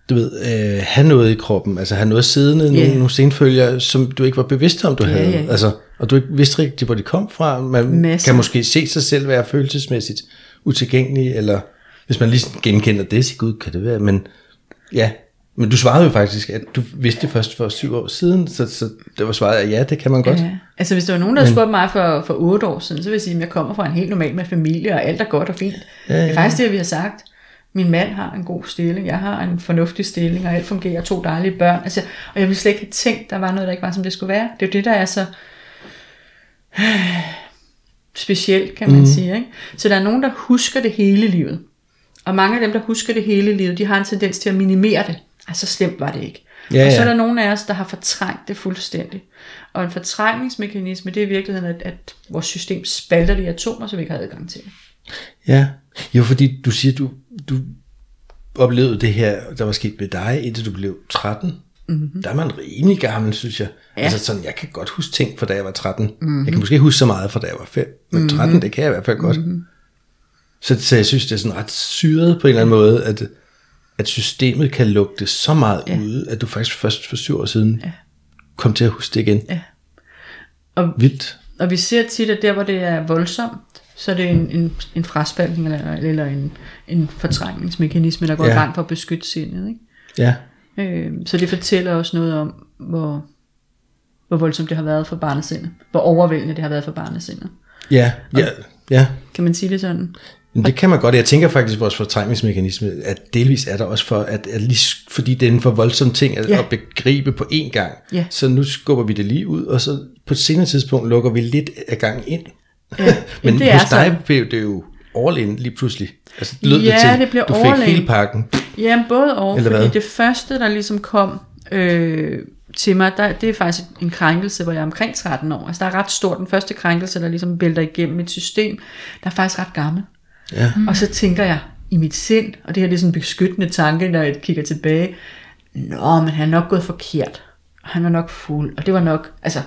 du ved, øh, have noget i kroppen, altså have noget siddende, yeah. nogle, nogle senfølger, som du ikke var bevidst om, du Ja, havde. ja. Altså, og du ikke vidste rigtigt, hvor de kom fra. Man Masser. kan måske se sig selv være følelsesmæssigt utilgængelig, eller hvis man lige genkender det, så gud, kan det være, men ja, men du svarede jo faktisk, at du vidste det først for syv år siden, så, så det var svaret, at ja, det kan man godt. Ja. Altså hvis der var nogen, der havde spurgt mig for, for otte år siden, så vil jeg sige, at jeg kommer fra en helt normal med familie, og alt er godt og fint. Ja, ja. Det er faktisk det, vi har sagt. Min mand har en god stilling, jeg har en fornuftig stilling, og alt fungerer, to dejlige børn. Altså, og jeg ville slet ikke have tænkt, der var noget, der ikke var, som det skulle være. Det er jo det, der er så specielt, kan man mm. sige. Ikke? Så der er nogen, der husker det hele livet. Og mange af dem, der husker det hele livet, de har en tendens til at minimere det. Altså, så slemt var det ikke. Ja, og så er ja. der nogle af os, der har fortrængt det fuldstændig. Og en fortrængningsmekanisme, det er i virkeligheden, at, at vores system spalter de atomer, så vi ikke har adgang til det. Ja, jo fordi du siger, du, du oplevede det her, der var sket med dig, indtil du blev 13. Mm-hmm. Der er man rimelig gammel, synes jeg. Ja. Altså sådan, jeg kan godt huske ting fra da jeg var 13. Mm-hmm. Jeg kan måske ikke huske så meget fra da jeg var 5, men 13, mm-hmm. det kan jeg i hvert fald godt. Mm-hmm. Så, så jeg synes, det er sådan ret syret på en eller anden måde, at, at systemet kan lugte så meget ja. ude, at du faktisk først for syv år siden ja. kom til at huske det igen. Ja. Og, Vildt. og vi ser tit, at der, hvor det er voldsomt, så er det en, en, en fraspaltning eller, eller en, en fortrængningsmekanisme, der går Ja. i gang for at beskytte sindet. Ikke? Ja. Øh, så det fortæller også noget om, hvor, hvor voldsomt det har været for barnesindet. Hvor overvældende det har været for barnesindet. Ja, ja, ja. Kan man sige det sådan? Men det kan man godt. Jeg tænker faktisk, at vores fortrængningsmekanisme, at delvis er der også for, at, at lige, fordi det er en for voldsom ting at. Ja. at begribe på én gang. Ja. Så nu skubber vi det lige ud, og så på et senere tidspunkt lukker vi lidt af gang ind. Ja, Men jamen, hos dig blev det jo all in lige pludselig. Altså, det lød Ja, det til, det blev du fik all in. hele pakken. Ja, både og, Eller fordi hvad? det første, der ligesom kom øh, til mig, der, det er faktisk en krænkelse, hvor jeg er omkring 13 år. Altså der er ret stor, den første krænkelse, der ligesom vælter igennem mit system, der er faktisk ret gammel. Ja. Mm. Og så tænker jeg i mit sind, og det her det er sådan en beskyttende tanke, når jeg kigger tilbage, Nå, men han er nok gået forkert, han var nok fuld, og det var nok, altså,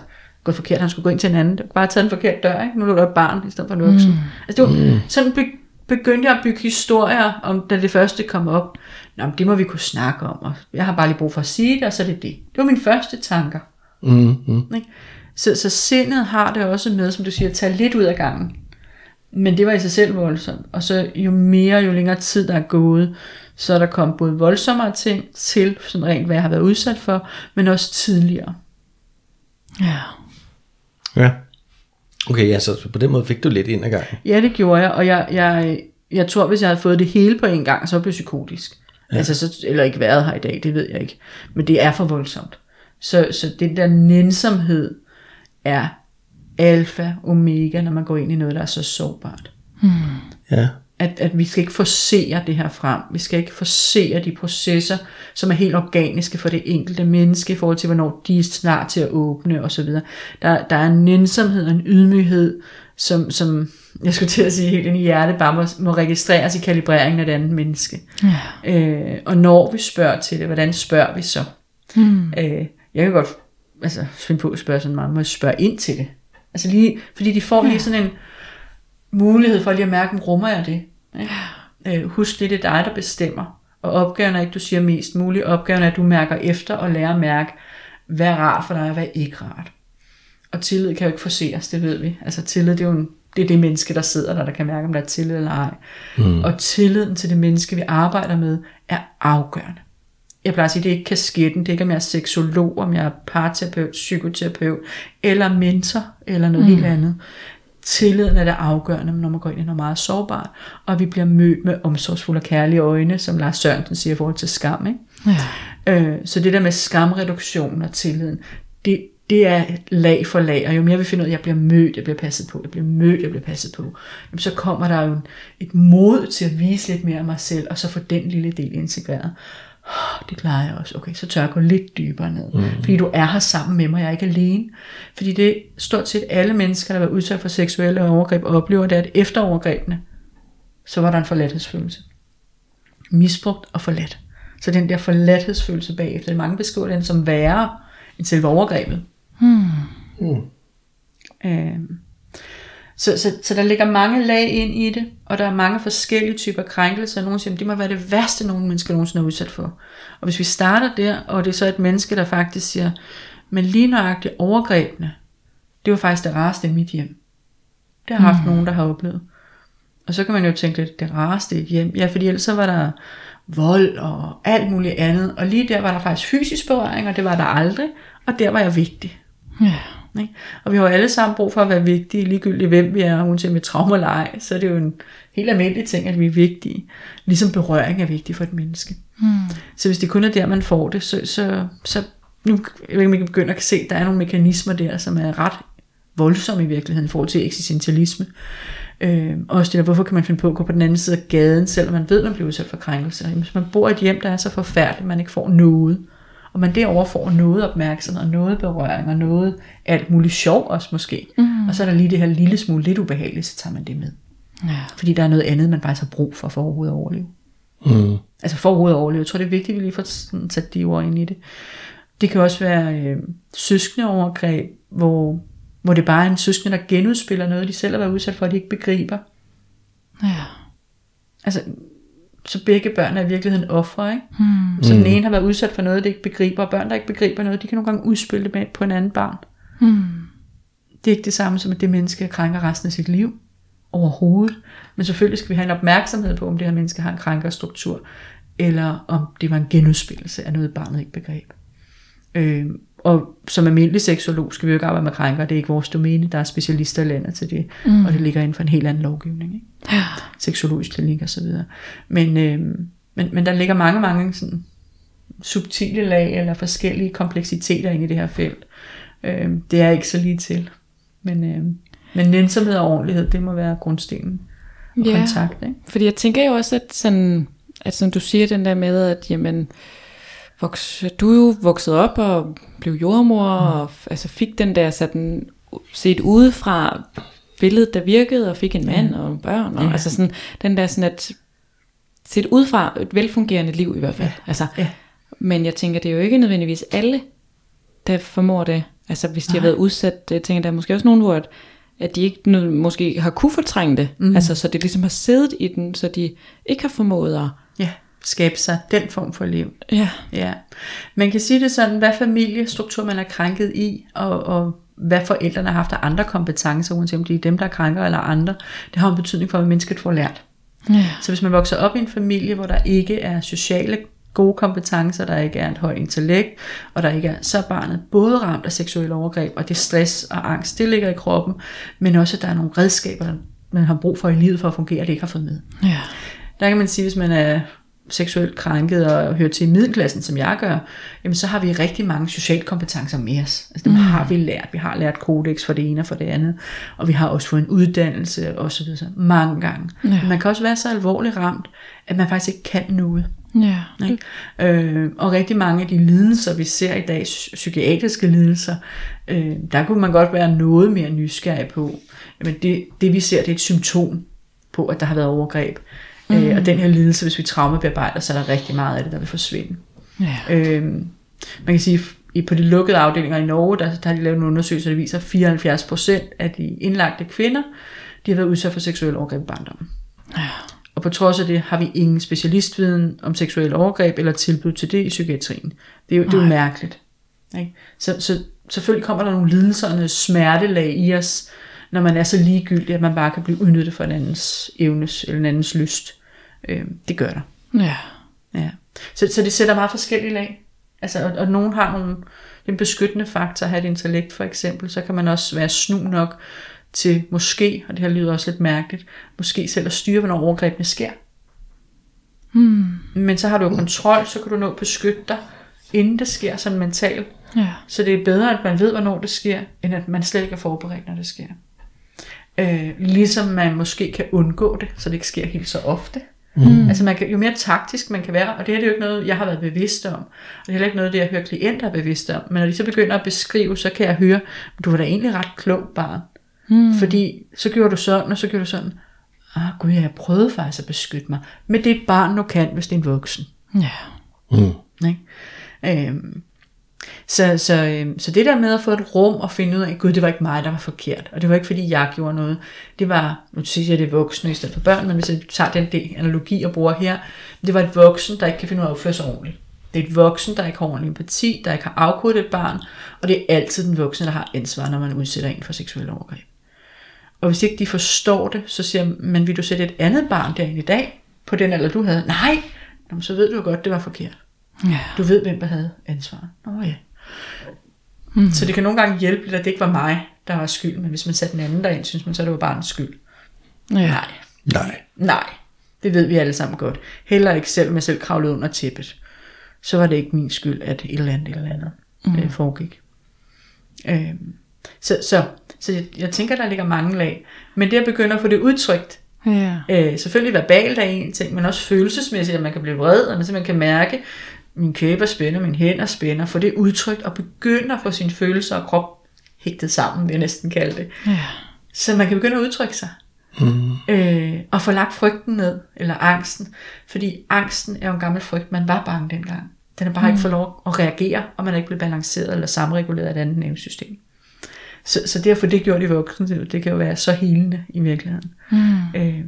gået forkert, han skulle gå ind til en anden. Det var bare taget en forkert dør, ikke? Nu lå der et barn, i stedet for en voksen. Mm. Altså, det var, mm. sådan be, begyndte jeg at bygge historier, om da det første kom op. Nå, men det må vi kunne snakke om, og jeg har bare lige brug for at sige det, og så er det det. Det var mine første tanker. Mm, mm. Ikke? Så, så sindet har det også med, som du siger, at tage lidt ud af gangen. Men det var i sig selv voldsomt. Og så jo mere, jo længere tid der er gået, så er der kommet både voldsommere ting til, sådan rent hvad jeg har været udsat for, men også tidligere. Ja. Ja. Okay, ja, så på den måde fik du lidt ind ad gangen. Ja, det gjorde jeg, og jeg, jeg, jeg tror, hvis jeg havde fået det hele på en gang, så blev jeg psykotisk. Ja. Altså, så, eller ikke været her i dag, det ved jeg ikke. Men det er for voldsomt. Så, så den der nænsomhed er alfa omega, når man går ind i noget, der er så sårbart. Ja. At, at vi skal ikke forsere det her frem. Vi skal ikke forsere de processer, som er helt organiske for det enkelte menneske, i forhold til, hvornår de er snart til at åbne osv. Der, der er en nænsomhed og en ydmyghed, som, som jeg skulle til at sige helt ind i hjertet, bare må, må registreres i kalibreringen af det andet menneske. Ja. Øh, og når vi spørger til det, hvordan spørger vi så? Mm. Øh, jeg kan godt altså, finde på at spørge sådan meget, må jeg spørge ind til det? Altså lige, fordi de får lige sådan en mulighed for lige at mærke, rummer jeg det? Ikke? Øh, husk det, det er dig, der bestemmer. Og opgaven er ikke, du siger mest muligt. Opgaven er, at du mærker efter og lærer at mærke, hvad er rart for dig, og hvad er ikke rart. Og tillid kan jo ikke forseres, det ved vi. Altså tillid, det er jo en, det, er det menneske, der sidder der, der kan mærke, om der er tillid eller ej. Mm. Og tilliden til det menneske, vi arbejder med, er afgørende. Jeg plejer at sige, det er ikke kasketten, det er ikke, om jeg er seksolog, om jeg er parterapeut, psykoterapeut, eller mentor, eller noget mm. helt andet. Tilliden er det afgørende, når man går ind i noget meget sårbart, og vi bliver mødt med omsorgsfulde og kærlige øjne, som Lars Sørensen siger i forhold til skam. Ikke? Ja. Øh, så det der med skamreduktion og tilliden, det, det er lag for lag, og jo mere vi finder ud af, at jeg bliver mødt, jeg bliver passet på, jeg bliver mødt, jeg bliver passet på, jamen så kommer der jo en, et mod til at vise lidt mere af mig selv, og så få den lille del integreret. "Åh, Det klarer jeg også. Okay, så tør jeg gå lidt dybere ned. Mm. Fordi du er her sammen med mig, jeg er ikke alene. Fordi det stort set alle mennesker, der været udsat for seksuelle overgreb, oplever det, at efter overgrebene, så var der en forladthedsfølelse. Misbrugt og forladt. Så den der forladthedsfølelse bagefter, mange beskriver den som værre end selve overgrebet. Mm. Øhm, så, så, så der ligger mange lag ind i det, og der er mange forskellige typer krænkelser. Nogle siger, at det må være det værste, nogle mennesker nogensinde er udsat for. Og hvis vi starter der, og det er så et menneske, der faktisk siger, men lige nøjagtigt overgrebene, det var faktisk det rareste i mit hjem. Det har haft mm. nogen, der har oplevet. Og så kan man jo tænke lidt, det rareste i et hjem. Ja, fordi ellers så var der vold og alt muligt andet. Og lige der var der faktisk fysisk berøring, og det var der aldrig. Og der var jeg vigtig. Ja. Ikke? Og vi har jo alle sammen brug for at være vigtige, ligegyldigt hvem vi er, uanset med trauma eller ej, så er det jo en helt almindelig ting, at vi er vigtige. Ligesom berøring er vigtig for et menneske. Mm. Så hvis det kun er der, man får det, så, så, så nu om kan begynde at se, at der er nogle mekanismer der, som er ret voldsomme i virkeligheden i forhold til eksistentialisme. Øh, også det der, hvorfor kan man finde på at gå på den anden side af gaden, selvom man ved, at man bliver udsat for krænkelser. Hvis man bor i et hjem, der er så forfærdeligt, at man ikke får noget, og man derover får noget opmærksomhed, og noget berøring, og noget alt muligt sjov også måske. Mm. Og så er der lige det her lille smule lidt ubehageligt, så tager man det med. Ja. Fordi der er noget andet, man faktisk har brug for, for overhovedet at overleve. Mm. Altså for overhovedet at overleve. Jeg tror, det er vigtigt, at vi lige får sådan sat de ord ind i det. Det kan også være øh, søskende overgreb, hvor, hvor det bare er en søskende, der genudspiller noget, de selv har været udsat for, at de ikke begriber. Ja. Altså, så begge børn er i virkeligheden ofre, ikke? Mm. Så den ene har været udsat for noget, de ikke begriber, og børn, der ikke begriber noget, de kan nogle gange udspille det med på en anden barn. Mm. Det er ikke det samme som, at det menneske krænker resten af sit liv. Overhovedet. Men selvfølgelig skal vi have en opmærksomhed på, om det her menneske har en krænkerstruktur, eller om det var en genudspillelse af noget, barnet ikke begreb. Øh, og som almindelig seksolog skal vi jo ikke arbejde med krænker, det er ikke vores domæne, der er specialister i landet til det, mm. og det ligger inden for en helt anden lovgivning. Ikke? Ja. seksologisk klinik og så videre. Men, øh, men, men der ligger mange, mange sådan subtile lag eller forskellige kompleksiteter inde i det her felt. Øh, det er ikke så lige til. Men, øh, men nænsomhed og ordentlighed, det må være grundstenen og Ja. kontakt. Ikke? Fordi jeg tænker jo også, at, sådan, at som du siger, den der med, at jamen, voks, du jo vokset op og blev jordmor, mm. og altså fik den der sådan, set udefra billede, der virkede, og fik en mand og nogle børn, og Ja. altså sådan, den der sådan, at set udefra et velfungerende liv i hvert fald. Altså, Ja. Men jeg tænker, det er jo ikke nødvendigvis alle, der formår det. Altså hvis de har været udsat, jeg tænker, der er måske også nogen, hvor at, at de ikke måske har kunne fortrænge det. Mm. Altså så det ligesom har siddet i den, så de ikke har formået at... Skabe sig den form for liv. Ja. Ja. Man kan sige det sådan, hvad familiestruktur man er krænket i, og, og hvad forældrene har haft af andre kompetencer, uanset om det er dem, der er krænker eller andre, det har en betydning for, hvad mennesket får lært. Ja. Så hvis man vokser op i en familie, hvor der ikke er sociale gode kompetencer, der ikke er et højt intellekt, og der ikke er, så er barnet både ramt af seksuelle overgreb, og det stress og angst, det ligger i kroppen, men også, at der er nogle redskaber, man har brug for i livet for at fungere, det ikke har fået med. Ja. Der kan man sige, hvis man er seksuelt krænket og hører til i middelklassen, som jeg gør, jamen så har vi rigtig mange sociale kompetencer med os. Altså dem mm. har vi lært. Vi har lært kodex for det ene og for det andet, og vi har også fået en uddannelse og så videre mange gange. Ja. Men man kan også være så alvorligt ramt, at man faktisk ikke kan noget. Ja. Ikke? Øh, og rigtig mange af de lidelser, vi ser i dag, psy- psykiatriske lidelser, øh, der kunne man godt være noget mere nysgerrig på. Men det, det vi ser, det er et symptom på, at der har været overgreb. Mm. Øh, og den her lidelse, hvis vi traumebearbejder, så er der rigtig meget af det, der vil forsvinde. Ja. Øh, man kan sige, i på de lukkede afdelinger i Norge, der, der har de lavet en undersøgelse, der viser, at 74% af de indlagte kvinder, de har været udsat for seksuel overgreb i barndommen. Ja. Og på trods af det har vi ingen specialistviden om seksuelle overgreb eller tilbud til det i psykiatrien. Det er jo, det er jo mærkeligt. Ikke? Så, så selvfølgelig kommer der nogle lidelser og noget smertelag i os, når man er så ligegyldig, at man bare kan blive udnyttet for en andens evnes eller en andens lyst. Øh, det gør der. Ja. Ja. Så, så det sætter meget forskellige lag. Altså, og, og nogen har nogle, en beskyttende faktor, at have et intellekt for eksempel, så kan man også være snu nok til måske, og det her lyder også lidt mærkeligt, måske selv at styre, hvornår overgrebene sker. Hmm. Men så har du kontrol, så kan du nå at beskytte dig, inden det sker sådan mentalt. Ja. Så det er bedre, at man ved, hvornår det sker, end at man slet ikke er forberedt, når det sker. Øh, ligesom man måske kan undgå det, så det ikke sker helt så ofte. Mm. Altså man kan, jo mere taktisk man kan være, og det her det er jo ikke noget, jeg har været bevidst om, og det er heller ikke noget, det jeg hører klienter er bevidste om, men når de så begynder at beskrive, så kan jeg høre, du var da egentlig ret klog barn, mm. fordi så gjorde du sådan, og så gjorde du sådan, ah gud, jeg prøvede faktisk at beskytte mig, men det er et barn nu kan, hvis det er en voksen. Ja. Ikke? Øhm, så, så, øh, så det der med at få et rum og finde ud af, gud, det var ikke mig, der var forkert. Og det var ikke, fordi jeg gjorde noget. Det var, nu siger jeg, det er voksne i stedet for børn, men hvis jeg tager den del analogi og bruger her, det var et voksen, der ikke kan finde ud af at opføre sig ordentligt. Det er et voksen, der ikke har ordentlig empati, der ikke har afkodet et barn, og det er altid den voksne, der har ansvar, når man udsætter en for seksuelle overgreb. Og hvis ikke de forstår det, så siger man, vil du sætte et andet barn derinde i dag, på den alder du havde? Nej, Jamen, så ved du jo godt, det var forkert. Ja. Du ved, hvem der havde ansvaret. Nå ja. Mm. Så det kan nogle gange hjælpe lidt, at det ikke var mig, der var skyld, men hvis man satte den anden derind, synes man så, det var barnets skyld. Ja. Nej, Nej. nej, det ved vi alle sammen godt. Heller ikke selv, med selv kravlede under tæppet. Så var det ikke min skyld, at et eller andet, et eller andet mm. det foregik. Øhm, så, så, så jeg, jeg tænker, der ligger mange lag. Men det at begynde at få det udtrykt, Ja. Øh, selvfølgelig verbalt er en ting, men også følelsesmæssigt, at man kan blive vred, og man simpelthen kan mærke, min kæber spænder, min hænder spænder, få det udtrykt, og begynde at få sine følelser og krop hægtet sammen, vil jeg næsten kalde det. Ja. Så man kan begynde at udtrykke sig. Mm. Øh, og få lagt frygten ned, eller angsten. Fordi angsten er jo en gammel frygt, man var bange dengang. Den har bare mm. ikke fået lov at reagere, og man er ikke blevet balanceret eller samreguleret af et andet nervesystem. Så, så det at få det gjort i voksenlivet, det kan jo være så helende i virkeligheden. Mm. Øh,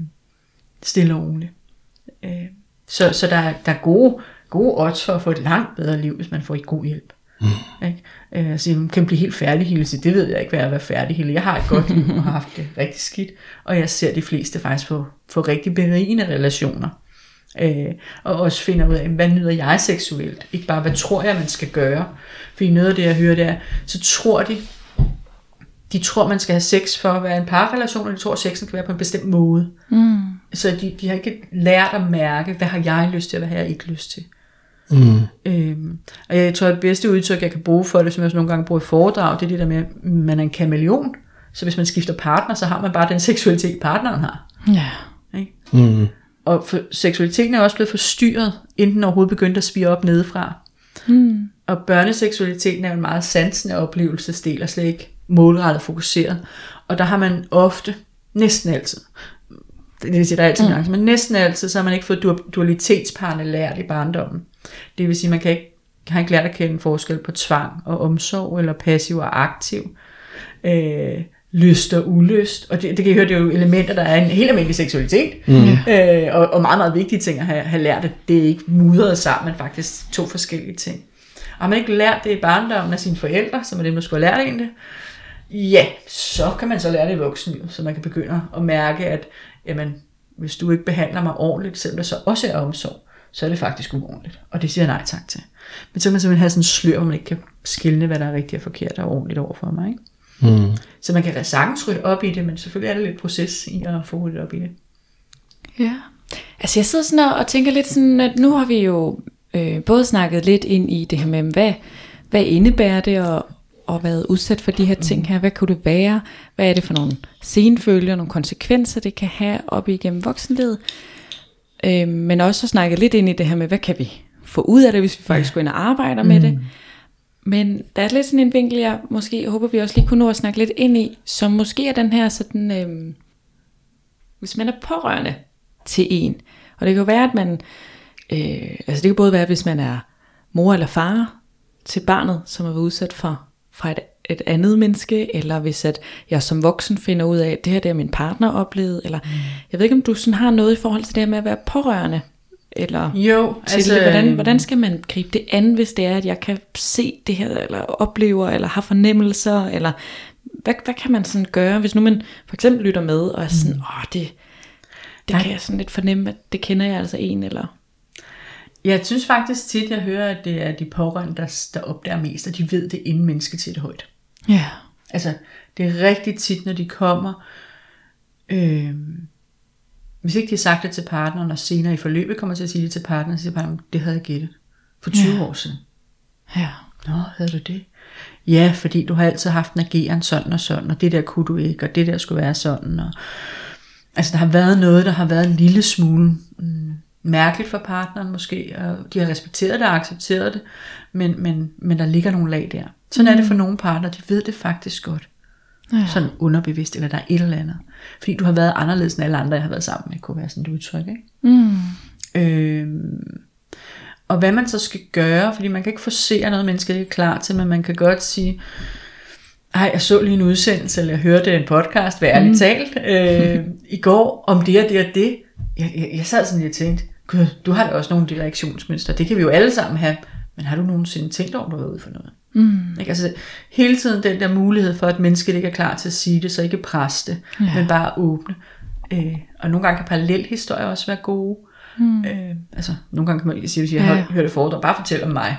stille og roligt. Øh, så så der, er- der er gode, gode odds for at få et langt bedre liv, hvis man får god hjælp. Mm. Ikke? Øh, altså, man kan blive helt færdig det ved jeg ikke, hvad er at være færdig Jeg har et godt liv og har haft det rigtig skidt, og jeg ser de fleste faktisk få, få rigtig berigende relationer. Øh, og også finder ud af, hvad nyder jeg seksuelt? Ikke bare, hvad tror jeg, man skal gøre? Fordi noget af det, jeg hører, det er, så tror de, de tror, man skal have sex for at være en parrelation, og de tror, at sexen kan være på en bestemt måde. Mm. Så de, de har ikke lært at mærke, hvad har jeg lyst til, og hvad har jeg ikke lyst til. Mm. Øhm, og jeg tror, at det bedste udtryk, jeg kan bruge for det, som jeg også nogle gange bruger i foredrag, det er det der med, at man er en kameleon. Så hvis man skifter partner, så har man bare den seksualitet, partneren har. Ja. Ikke? Mm. Og for, seksualiteten er også blevet forstyrret, inden den overhovedet begyndte at spire op nedefra. Mm. Og børneseksualiteten er en meget sansende oplevelsesdel, og slet ikke målrettet fokuseret. Og der har man ofte, næsten altid, det vil sige, der er altid mm. men næsten altid, så har man ikke fået du- dualitetsparne lært i barndommen. Det vil sige, man kan ikke har ikke lært at kende forskel på tvang og omsorg, eller passiv og aktiv. Øh, lyst og ulyst. Og det, det kan I høre, det er jo elementer, der er en helt almindelig seksualitet. Mm. Øh, og, og meget, meget vigtige ting at have, have lært, at det er ikke mudret sammen, men faktisk to forskellige ting. Og har man ikke lært det i barndommen af sine forældre, som er dem, der skulle have lært en det, ja, så kan man så lære det i voksenlivet, så man kan begynde at mærke, at jamen, hvis du ikke behandler mig ordentligt, selvom det så også er omsorg, så er det faktisk uordentligt. Og det siger jeg nej tak til. Men så kan man simpelthen have sådan en slør, hvor man ikke kan skille, hvad der er rigtigt og forkert og ordentligt over for mig. Ikke? Mm. Så man kan sagtens rydde op i det, men selvfølgelig er det lidt proces i at få ryddet op i det. Ja. Altså jeg sidder sådan og tænker lidt sådan, at nu har vi jo øh, både snakket lidt ind i det her med, hvad, hvad indebærer det at, at være udsat for de her ting her? Hvad kunne det være? Hvad er det for nogle senfølger, nogle konsekvenser, det kan have op igennem voksenlivet? Øh, men også at snakke lidt ind i det her med, hvad kan vi få ud af det, hvis vi faktisk går ind og arbejder med det? Men der er lidt sådan en vinkel, jeg måske håber, vi også lige kunne nå at snakke lidt ind i, som måske er den her sådan, øhm, hvis man er pårørende til en, og det kan jo være, at man, øh, altså det kan både være, hvis man er mor eller far til barnet, som er været udsat for, for et, et andet menneske, eller hvis at jeg som voksen finder ud af, at det her det er min partner oplevet, eller mm. jeg ved ikke, om du sådan har noget i forhold til det her med at være pårørende eller jo, til altså? Hvordan, hvordan skal man gribe det an, hvis det er, at jeg kan se det her, eller oplever, eller har fornemmelser, eller hvad, hvad kan man sådan gøre, hvis nu man for eksempel lytter med, og er sådan, mm. åh, det, det kan jeg sådan lidt fornemme, at det kender jeg altså en, eller... Jeg synes faktisk tit, jeg hører, at det er de pårørende, der, der opdager mest, og de ved det inden mennesket til det højt. Ja. Altså, det er rigtig tit, når de kommer, øh, hvis ikke de har sagt det til partneren, og senere i forløbet kommer til at sige det til partneren, så siger partneren, det havde jeg gættet for 20 ja. år siden. Ja. Nå, havde du det? Ja, fordi du har altid haft en ageren sådan og sådan, og det der kunne du ikke, og det der skulle være sådan. Og... Altså, der har været noget, der har været en lille smule mm, mærkeligt for partneren måske, og de har respekteret det og accepteret det, men, men, men der ligger nogle lag der. Sådan mm. er det for nogle partner, de ved det faktisk godt. Ja. Sådan underbevidst, eller der er et eller andet. Fordi du har været anderledes end alle andre, jeg har været sammen med, kunne være sådan et udtryk. Ikke? Mm. Øhm, og hvad man så skal gøre, fordi man kan ikke forsere noget, mennesket ikke er klar til, men man kan godt sige, ej, jeg så lige en udsendelse, eller jeg hørte en podcast, hvad ærligt mm. talt, øh, i går, om det og det og det. Jeg, jeg, jeg sad sådan lige og tænkte, Gud, du har da også nogle reaktionsmønstre, det kan vi jo alle sammen have, men har du nogensinde tænkt over, at du har været ude for noget? Mm. Ikke? Altså, hele tiden den der mulighed for, at mennesket ikke er klar til at sige det, så ikke presse det, ja. men bare åbne. Øh, og nogle gange kan parallelhistorier også være gode. Mm. Øh, altså, nogle gange kan man sige, hvis jeg ja. hørt det foredrag, bare fortæl om mig.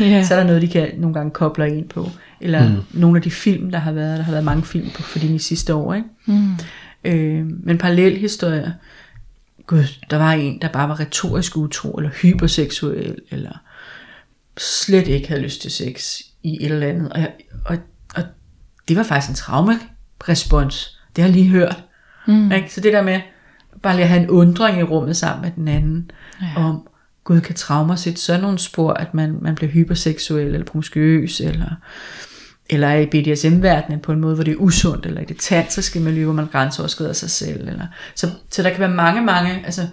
ja. så er der noget, de kan nogle gange koble ind på. Eller mm. nogle af de film, der har været. Der har været mange film på for de sidste år. Ikke? Mm. Øh, men parallelhistorier, gud, der var en, der bare var retorisk utro, eller hyperseksuel, eller slet ikke havde lyst til sex i et eller andet. Og, og, og det var faktisk en traumerespons. Det har jeg lige hørt. Mm. Ikke? Så det der med bare lige at have en undring i rummet sammen med den anden, ja. om Gud kan traumer sætte sådan nogle spor, at man, man bliver hyperseksuel eller promiskuøs, eller, eller er i BDSM-verdenen på en måde, hvor det er usundt, eller i det tantriske miljø, hvor man grænseoverskrider sig selv. Eller, så, så der kan være mange, mange, altså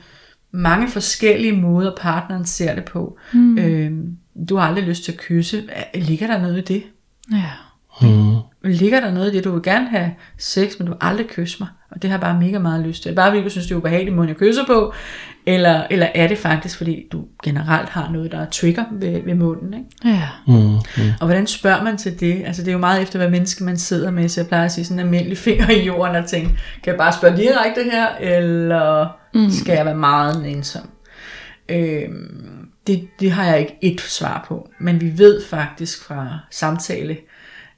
mange forskellige måder, partneren ser det på. Mm. Øhm, du har aldrig lyst til at kysse. Ligger der noget i det? Ja. Mm. Ligger der noget i det? Du vil gerne have sex, men du vil aldrig kysse mig. Og det har jeg bare mega meget lyst til. Bare fordi du synes, det er ubehageligt måde, jeg kysser på. Eller, eller er det faktisk, fordi du generelt har noget, der er trigger ved, ved munden. Ikke? Ja. Mm. Mm. Og hvordan spørger man til det? Altså det er jo meget efter, hvad menneske man sidder med. Så jeg plejer at sige sådan en almindelig finger i jorden og tænke, kan jeg bare spørge direkte her? Eller mm. skal jeg være meget ensom? Øhm, det, det har jeg ikke et svar på. Men vi ved faktisk fra samtale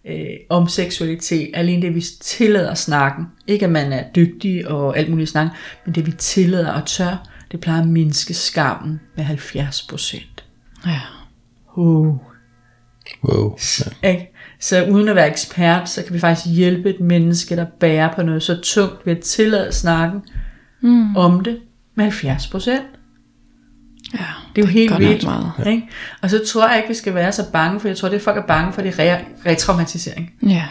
øh, om seksualitet, alene det vi tillader snakken, ikke at man er dygtig og alt muligt snak, men det vi tillader og tør, det plejer at mindske skammen med 70 procent. Ja. Uh. Wow. Ja. Ikke? Så uden at være ekspert, så kan vi faktisk hjælpe et menneske, der bærer på noget så tungt ved at tillade snakken mm. om det med 70 procent. Ja, det er jo helt vildt. Meget. Ikke? Og så tror jeg ikke, vi skal være så bange, for jeg tror, det er folk er bange for, det er re- retraumatisering. Ja.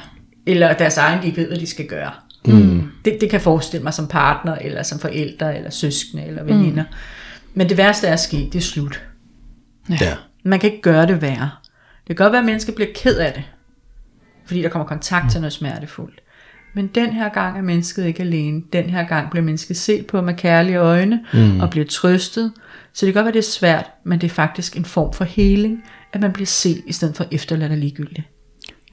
Eller deres egen, de ikke ved, hvad de skal gøre. Mm. Det, det kan forestille mig som partner, eller som forældre, eller søskende, eller veninder. Mm. Men det værste er sket, det er slut. Ja. Ja. Man kan ikke gøre det værre. Det kan godt være, at mennesket bliver ked af det, fordi der kommer kontakt til noget smertefuldt. Men den her gang er mennesket ikke alene. Den her gang bliver mennesket set på med kærlige øjne mm. og bliver trøstet. Så det kan godt være, det er svært, men det er faktisk en form for heling, at man bliver set i stedet for efterladt og ligegyldigt.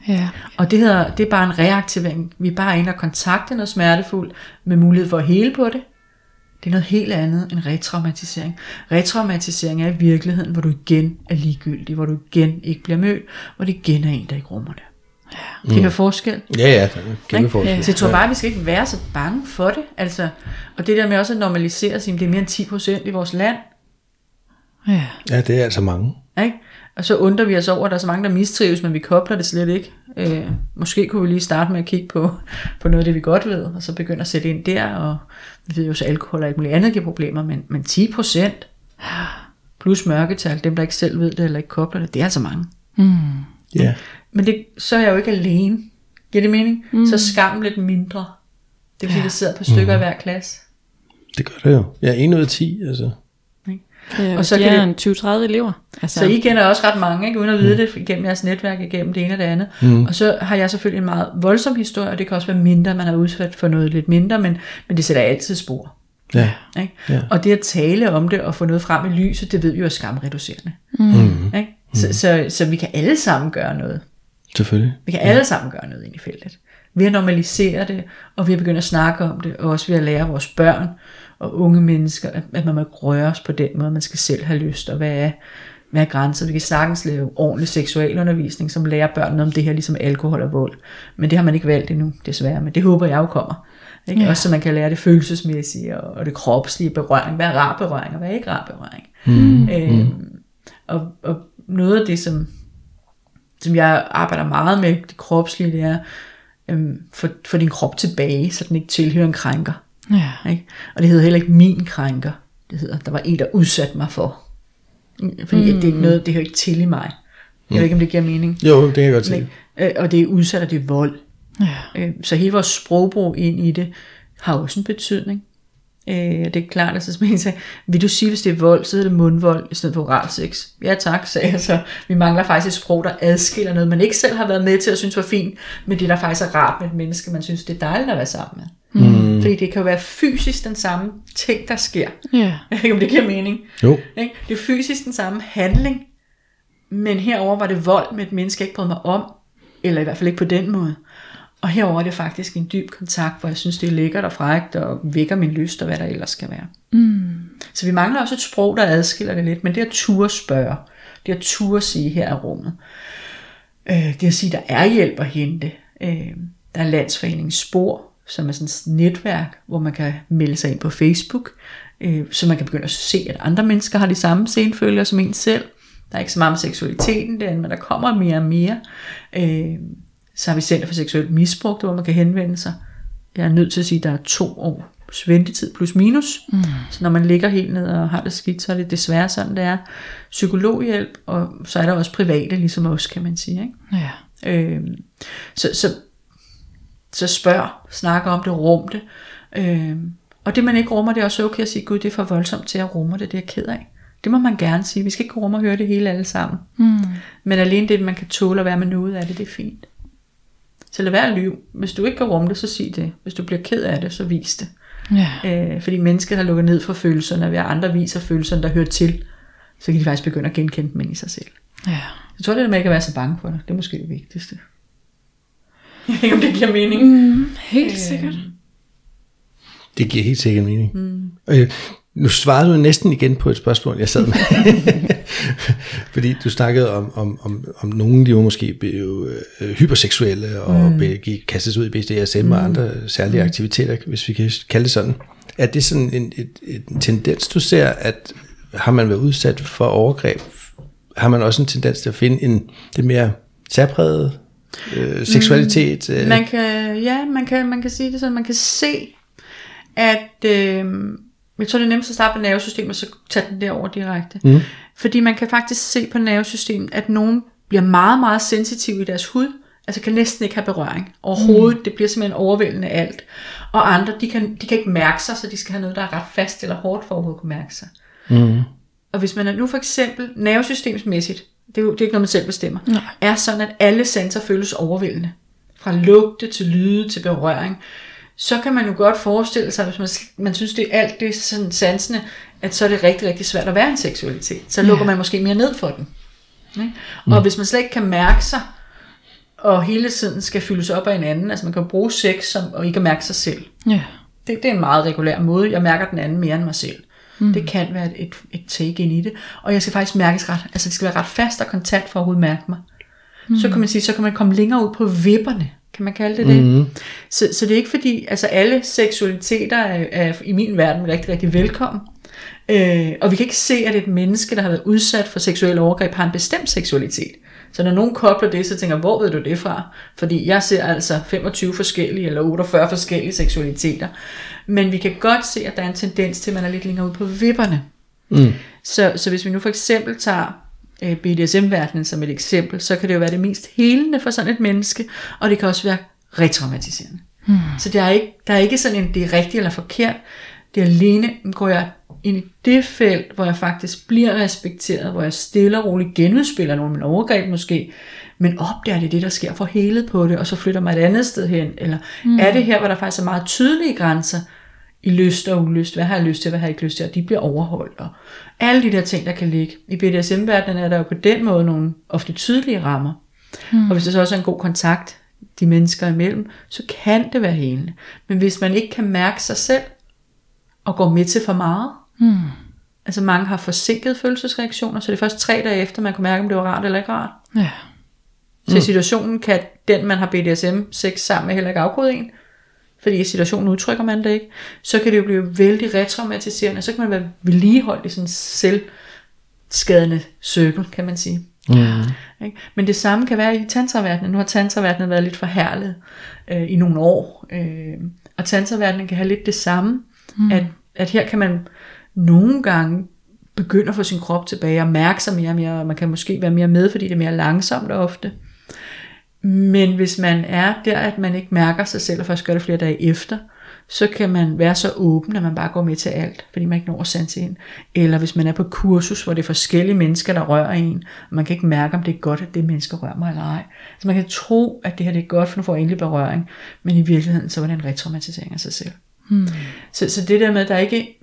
Ja. Og det, hedder, det er bare en reaktivering. Vi er bare inde og kontakte noget smertefuldt med mulighed for at hele på det. Det er noget helt andet end retraumatisering. Retraumatisering er i virkeligheden, hvor du igen er ligegyldig, hvor du igen ikke bliver mødt, hvor det igen er en, der ikke rummer det. Ja. Det er forskel. Ja, ja, det er kæmpe Ikke? forskel. Så jeg tror bare, at vi skal ikke være så bange for det. Altså, og det der med også at normalisere, sig, det er mere end 10% i vores land. Ja. Ja, det er altså mange. Ikke? Og så undrer vi os over, at der er så mange, der mistrives, men vi kobler det slet ikke. Øh, måske kunne vi lige starte med at kigge på, på noget af det, vi godt ved, og så begynde at sætte ind der. Og vi ved jo, så alkohol og alt muligt andet giver problemer, men, men 10 procent plus mørketal, dem der ikke selv ved det, eller ikke kobler det, det er altså mange. Ja. Men det, så er jeg jo ikke alene. Giver det mening? Mm. Så er skam lidt mindre. Det vil sige, at det sidder på stykker mm. i hver klasse. Det gør det jo. Ja, 1 ud af 10, altså. Ja. Og så kan er det- en 20-30 elever. Altså, Så I kender også ret mange, ikke? uden at vide det, igennem jeres netværk, igennem det ene og det andet. Mm. Og så har jeg selvfølgelig en meget voldsom historie, og det kan også være mindre, man har udsat for noget lidt mindre, men, men det sætter altid spor. Ja. Ikke? Ja. Og det at tale om det og få noget frem i lyset, det ved vi jo er skamreducerende. Mm. Ikke? Så, så, så vi kan alle sammen gøre noget. Selvfølgelig. Vi kan alle sammen gøre noget ind i feltet. Ved at normalisere det, og ved at begynde at snakke om det, og også ved at lære vores børn og unge mennesker, at, man må ikke røres på den måde, man skal selv have lyst, og hvad er, hvad er grænser. Vi kan sagtens lave ordentlig seksualundervisning, som lærer børnene om det her, ligesom alkohol og vold. Men det har man ikke valgt endnu, desværre. Men det håber jeg jo kommer. Ikke? Ja. Også så man kan lære det følelsesmæssige og, og det kropslige berøring. Hvad er rar berøring, og hvad er ikke rar berøring. Mm. Øhm, og, og noget af det, som, som jeg arbejder meget med, det kropslige, det er, øhm, få, få din krop tilbage, så den ikke tilhører en krænker. Ja. Ikke? Og det hedder heller ikke min krænker. Det hedder, der var en, der udsatte mig for. Fordi mm. det er ikke noget, det hører ikke til i mig. Jeg ved ikke, om det giver mening. Jo, det kan jeg godt se. Øh, og det er udsat, og det er vold. Ja. Øh, så hele vores sprogbrug ind i det, har også en betydning. Øh, det er klart, altså, som en sagde, vil du sige, hvis det er vold, så er det mundvold i stedet for oral sex. Ja tak, sagde jeg så. Vi mangler faktisk et sprog, der adskiller noget, man ikke selv har været med til at synes var fint, men det der faktisk er rart med et menneske, man synes, det er dejligt at være sammen med. Mm. Fordi det kan jo være fysisk den samme ting, der sker. Ja. Jeg ikke, om det giver mening. Jo. Ikke? Det er fysisk den samme handling, men herover var det vold med et menneske, jeg ikke brød mig om, eller i hvert fald ikke på den måde. Og herover er det faktisk en dyb kontakt, hvor jeg synes, det er lækkert og frækt, og vækker min lyst, og hvad der ellers skal være. Mm. Så vi mangler også et sprog, der adskiller det lidt, men det er at turde spørge, det er at turde sige, her er rummet. Øh, det er at sige, der er hjælp at hente. Øh, der er landsforeningen Spor, som er sådan et netværk, hvor man kan melde sig ind på Facebook, øh, så man kan begynde at se, at andre mennesker har de samme senfølger som en selv. Der er ikke så meget med seksualiteten derinde, men der kommer mere og mere. Øh, så har vi Center for Seksuelt Misbrug, der hvor man kan henvende sig. Jeg er nødt til at sige, at der er to år ventetid plus minus. Mm. Så når man ligger helt ned og har det skidt, så er det desværre sådan, det er. Psykologhjælp, og så er der også private, ligesom os, kan man sige. Ikke? Ja. Øh, så, så, så spørg, snak om det, rum det. Øh, og det man ikke rummer, det er også okay at sige, gud det er for voldsomt til at rumme det, det er jeg ked af. Det må man gerne sige. Vi skal ikke rumme og høre det hele alle sammen. Mm. Men alene det, man kan tåle at være med noget af det, det er fint. Så lad være lyve. Hvis du ikke kan rumme det, så sig det. Hvis du bliver ked af det, så vis det. Ja. Øh, fordi mennesket har lukket ned for følelserne, og at andre viser følelserne, der hører til, så kan de faktisk begynde at genkende dem ind i sig selv. Ja. Jeg tror, det der med ikke at være så bange for det, det er måske det vigtigste. Jeg ved ikke, om det giver mening. Mm. Helt sikkert. Det giver helt sikkert mening. Mm. Øh, nu svarede du næsten igen på et spørgsmål, jeg sad med. Fordi du snakkede om, om, om, om nogen, de var måske blev øh, hyperseksuelle og mm. gik kastes ud i BDSM mm. og andre særlige mm. aktiviteter, hvis vi kan kalde det sådan. Er det sådan en, et, et, en tendens, du ser, at har man været udsat for overgreb, har man også en tendens til at finde en det mere særpræget øh, seksualitet? Øh, Man kan, ja, man kan, man kan sige det sådan, man kan se, at, øh, jeg tror det er nemmest at starte med nervesystemet, og så tage den derover direkte. Mm. Fordi man kan faktisk se på nervesystemet, at nogen bliver meget, meget sensitive i deres hud, altså kan næsten ikke have berøring overhovedet, mm. det bliver simpelthen overvældende alt. Og andre, de kan, de kan ikke mærke sig, så de skal have noget, der er ret fast eller hårdt for at kunne mærke sig. mm. Og hvis man er nu for eksempel nervesystemsmæssigt, det er jo det er ikke noget, man selv bestemmer, Nej. er sådan, at alle sanser føles overvældende. Fra lugte til lyde til berøring. Så kan man jo godt forestille sig, hvis man, man synes, det er alt det er sådan sansende, at så er det rigtig, rigtig svært at være en seksualitet. Så lukker man måske mere ned for den. Ikke? Og hvis man slet ikke kan mærke sig, og hele tiden skal fyldes op af en anden, altså man kan bruge sex som, og ikke at mærke sig selv. Ja. Det, det er en meget regulær måde. Jeg mærker den anden mere end mig selv. Mm. Det kan være et, et, et take ind i det. Og jeg skal faktisk mærkes ret, altså det skal være ret fast og kontant for at overhovedet mærke mig. Mm. Så kan man sige, så kan man komme længere ud på vipperne. Kan man kalde det det? Mm. Så, så det er ikke fordi, altså alle seksualiteter er, er i min verden rigtig, rigtig velkommen. Øh, og vi kan ikke se, at et menneske, der har været udsat for seksuelle overgreb, har en bestemt seksualitet. Så når nogen kobler det, så tænker jeg, hvor ved du det fra? Fordi jeg ser altså 25 forskellige eller 48 forskellige seksualiteter. Men vi kan godt se, at der er en tendens til, at man er lidt længere ude på vipperne. Mm. Så, så hvis vi nu for eksempel tager øh, BDSM-verdenen som et eksempel, så kan det jo være det mest helende for sådan et menneske, og det kan også være retraumatiserende. Mm. Så der er, ikke, der er ikke sådan en, det er rigtigt eller forkert. Det er alene, går jeg ind i det felt, hvor jeg faktisk bliver respekteret, hvor jeg stille og roligt genudspiller nogle af mine overgreb måske, men opdager det det, der sker, for helet på det, og så flytter mig et andet sted hen, eller mm. er det her, hvor der faktisk er meget tydelige grænser i lyst og ulyst, hvad har jeg lyst til, hvad har jeg ikke lyst til, og de bliver overholdt, og alle de der ting, der kan ligge. I BDSM-verdenen er der jo på den måde nogle ofte tydelige rammer, mm. og hvis der så også er en god kontakt de mennesker imellem, så kan det være helende. Men hvis man ikke kan mærke sig selv, og går med til for meget, mm. altså mange har forsinket følelsesreaktioner, så det er først tre dage efter, man kan mærke, om det var rart eller ikke rart. Ja. Så i situationen kan den, man har BDSM-sex sammen med, heller ikke afkode en, fordi i situationen udtrykker man det ikke. Så kan det jo blive vældig retraumatiserende, så kan man være vedligeholdt i sådan en selvskadende cirkel, kan man sige. Mm. Ikke? Men det samme kan være i tantraverdenen. Nu har tantraverdenen været lidt forhærlet øh, i nogle år, øh, og tantraverdenen kan have lidt det samme, mm. at, at her kan man nogle gange begynde at få sin krop tilbage og mærke sig mere og mere, og man kan måske være mere med, fordi det er mere langsomt ofte. Men hvis man er der, at man ikke mærker sig selv, og først gør det flere dage efter, så kan man være så åben, at man bare går med til alt, fordi man ikke når at sanse ind. Eller hvis man er på kursus, hvor det er forskellige mennesker, der rører en, og man kan ikke mærke, om det er godt, at det mennesker rører mig eller ej. Så man kan tro, at det her det er godt, for nu får jeg endelig berøring, men i virkeligheden, så var det en retraumatisering af sig selv. Hmm. Så, så det der med, at der ikke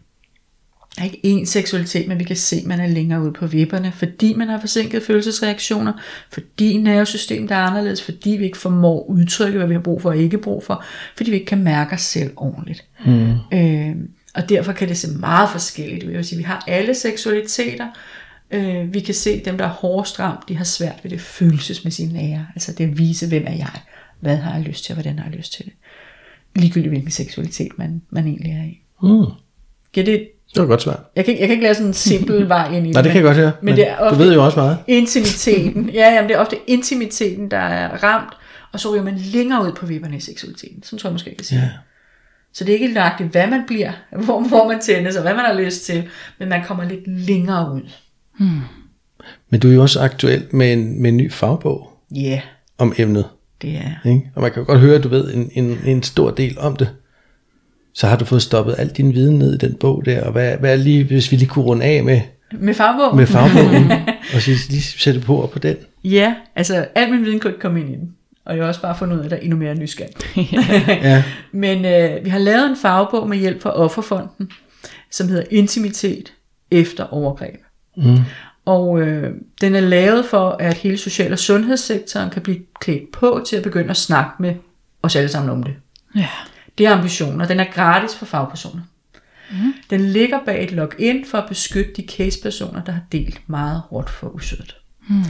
er ikke én seksualitet, men vi kan se, at man er længere ude på vipperne, fordi man har forsinket følelsesreaktioner, fordi nervesystemet er anderledes, fordi vi ikke formår udtrykke, hvad vi har brug for og ikke brug for, fordi vi ikke kan mærke os selv ordentligt. Mm. Øh, og derfor kan det se meget forskelligt ud. Jeg vil sige, vi har alle seksualiteter. Øh, vi kan se dem, der er hårdest ramt, de har svært ved det følelsesmæssige nære. Altså det at vise, hvem er jeg? Hvad har jeg lyst til, og hvordan har jeg lyst til det? Ligegyldigt hvilken seksualitet man, man egentlig er i. Mm. Giver det det var godt svært. Jeg kan, jeg kan ikke lade sådan en simpel vej ind i det. Nej, det kan jeg godt høre. Men, men det er ofte du ved jo også meget. Intimiteten. Ja, jamen, det er ofte intimiteten, der er ramt, og så ryger man længere ud på vipperne i seksualiteten. Sådan tror jeg måske, jeg kan sige. Ja. Så det er ikke lagt hvad man bliver, hvor, hvor man tændes, og hvad man har lyst til, men man kommer lidt længere ud. Hmm. Men du er jo også aktuel med en, med en ny fagbog Ja, yeah, om emnet. det er Ikke? Og man kan jo godt høre, at du ved en, en, en stor del om det. Så har du fået stoppet al din viden ned i den bog der, og hvad, hvad er lige, hvis vi lige kunne runde af med, Med fagbogen? med fagbogen, og så lige sætte på på den. Ja, altså al min viden kunne ikke komme ind i den. Og jeg har også bare fundet ud af, at der er endnu mere nysgerrig. Ja. Men øh, vi har lavet en fagbog med hjælp fra Offerfonden, som hedder Intimitet efter overgreb. Mm. Og øh, den er lavet for, at hele social- og sundhedssektoren kan blive klædt på til at begynde at snakke med os alle sammen om det. Ja. Det er ambitioner. Den er gratis for fagpersoner. Mm. Den ligger bag et login for at beskytte de casepersoner, der har delt meget hårdt for usødet. Mm.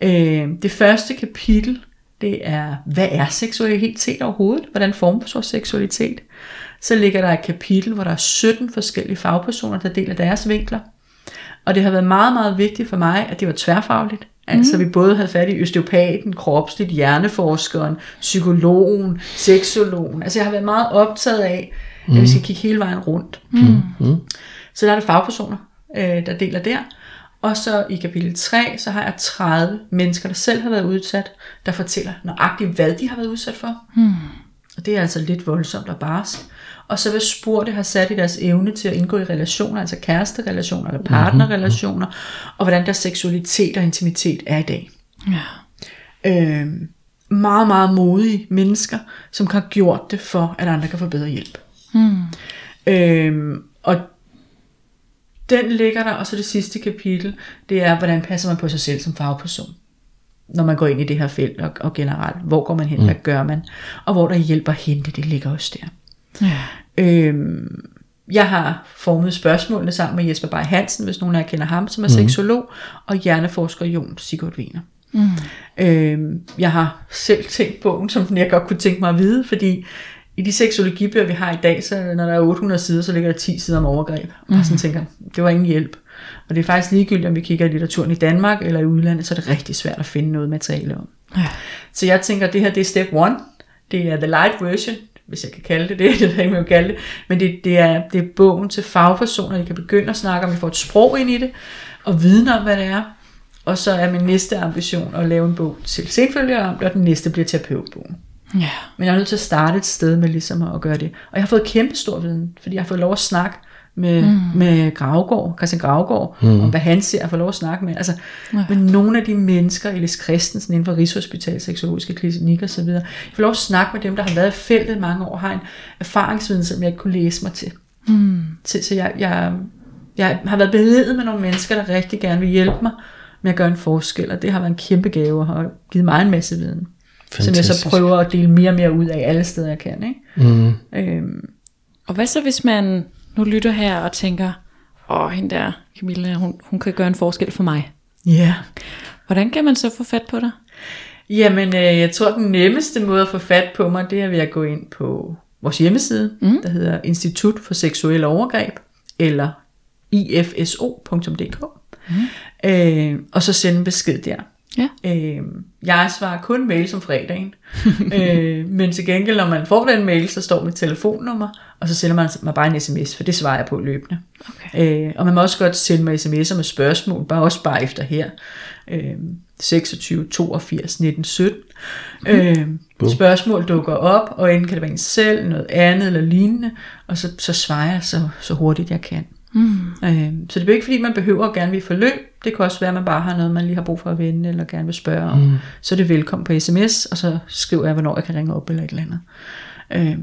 Øh, det første kapitel, det er, hvad er seksualitet overhovedet? Hvordan former vores seksualitet? Så ligger der et kapitel, hvor der er 17 forskellige fagpersoner, der deler deres vinkler. Og det har været meget, meget vigtigt for mig, at det var tværfagligt. Altså vi både havde fat i østeopaten, kropsligt, hjerneforskeren, psykologen, seksologen. Altså jeg har været meget optaget af, at vi skal kigge hele vejen rundt. Mm. Så der er der fagpersoner, øh, der deler der. Og så i kapitel 3, så har jeg 30 mennesker, der selv har været udsat, der fortæller nøjagtigt, hvad de har været udsat for. Mm. Og det er altså lidt voldsomt og barsk. Og så vil spor det have sat i deres evne til at indgå i relationer, altså kæresterelationer eller partnerrelationer, og hvordan deres seksualitet og intimitet er i dag. Ja. Øh, meget, meget modige mennesker, som har gjort det for, at andre kan få bedre hjælp. Hmm. Øh, og den ligger der, og så det sidste kapitel, det er, hvordan passer man på sig selv som fagperson når man går ind i det her felt, og, og generelt, hvor går man hen, mm. hvad gør man, og hvor der hjælper hente, det ligger også der. Ja. Øhm, jeg har formet spørgsmålene sammen med Jesper Bay Hansen, hvis nogen af jer kender ham, som er mm. seksolog, og hjerneforsker Jon Sigurd Wiener. Mm. Øhm, jeg har selv tænkt bogen, som jeg godt kunne tænke mig at vide, fordi i de seksologibøger, vi har i dag, så når der er 800 sider, så ligger der 10 sider om overgreb. Mm. Og sådan tænker, det var ingen hjælp. Og det er faktisk ligegyldigt, om vi kigger i litteraturen i Danmark eller i udlandet, så er det rigtig svært at finde noget materiale om. Ja. Så jeg tænker, at det her det er step one. Det er the light version, hvis jeg kan kalde det det, det ved jeg ikke, kalde det. Men det, det, er, det er bogen til fagpersoner, de kan begynde at snakke om, vi får et sprog ind i det, og viden om, hvad det er. Og så er min næste ambition at lave en bog til senfølgere om det, og den næste bliver terapeutbogen. Ja. Men jeg er nødt til at starte et sted med ligesom at gøre det. Og jeg har fået kæmpe stor viden, fordi jeg har fået lov at snakke med, mm. med Gravgaard, Christian Gravgaard, mm. om hvad han ser at få lov at snakke med. Altså, ja. med nogle af de mennesker, Elis Christensen inden for Rigshospital, Seksologiske Klinik og så videre. Jeg får lov at snakke med dem, der har været i feltet mange år, har en erfaringsviden, som jeg ikke kunne læse mig til. Mm. Så, så jeg, jeg, jeg har været beriget med nogle mennesker, der rigtig gerne vil hjælpe mig med at gøre en forskel, og det har været en kæmpe gave og har givet mig en masse viden. Fantastisk. Som jeg så prøver at dele mere og mere ud af alle steder, jeg kan. Ikke? Mm. Øhm, Og hvad så, hvis man nu lytter her og tænker, åh, hende der, Camilla, hun, hun kan gøre en forskel for mig. ja. Hvordan kan man så få fat på dig? Jamen, øh, jeg tror, den nemmeste måde at få fat på mig, det er ved at gå ind på vores hjemmeside, mm. der hedder Institut for Seksuelle Overgreb, eller ifso.dk, mm. øh, og så sende en besked der. Ja. Øh, jeg svarer kun mail om fredagen, øh, men til gengæld, når man får den mail, så står mit telefonnummer, og så sender man mig bare en sms, for det svarer jeg på løbende. Okay. Øh, og man må også godt sende mig sms'er med spørgsmål, bare også bare efter her. Øh, 26 82 19 17. Øh, spørgsmål dukker op, og enten kan det være en selv, noget andet eller lignende, og så, så svarer jeg så, så hurtigt jeg kan. Mm. Øh, så det er ikke fordi, man behøver at gerne vil forløb. Det kan også være, at man bare har noget, man lige har brug for at vende, eller gerne vil spørge om. Mm. Så er det velkommen på sms, og så skriver jeg, hvornår jeg kan ringe op eller et eller andet. Øh,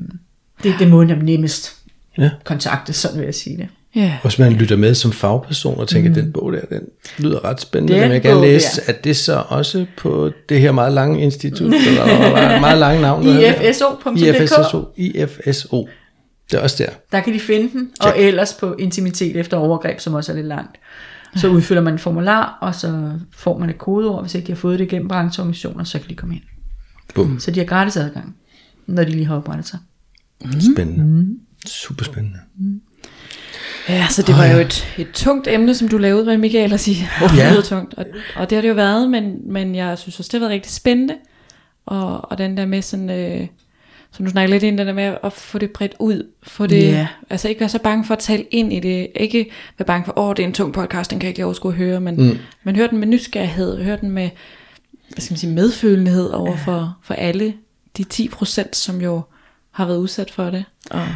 det, det er måden, jeg nemmest Ja. kontakte, sådan vil jeg sige det. Ja. Hvis man lytter med som fagperson og tænker, mm. den bog der, den lyder ret spændende, Den vil jeg gerne læse. der. Er det så også på det her meget lange institut, eller meget lange navn? ifso.dk IFSO. IFSO. Det er også der. Der kan de finde den, og ellers på intimitet efter overgreb, som også er lidt langt. Så udfylder man en formular, og så får man et kodeord. Hvis ikke de har fået det igennem brancheorganisationer, så kan de komme ind. Bum. Så de har gratis adgang, når de lige har oprettet sig. Spændende. Mm. Super spændende. Ja, så det var jo et, et tungt emne, som du lavede med Michael at sige. Oh, ja. Det tungt. Og, og det har det jo været, men, men jeg synes også, det har været rigtig spændende. Og, og den der med sådan, øh, som du snakker lidt ind, den der med at få det bredt ud. Få det, Ja. Altså ikke være så bange for at tale ind i det. Ikke være bange for, åh, det er en tung podcast, den kan jeg ikke lige overskue at høre. Men, mm. men hør den med nysgerrighed. Hør den med hvad skal man sige, medfølenhed over for, for alle de 10%, som jo har været udsat for det. Og,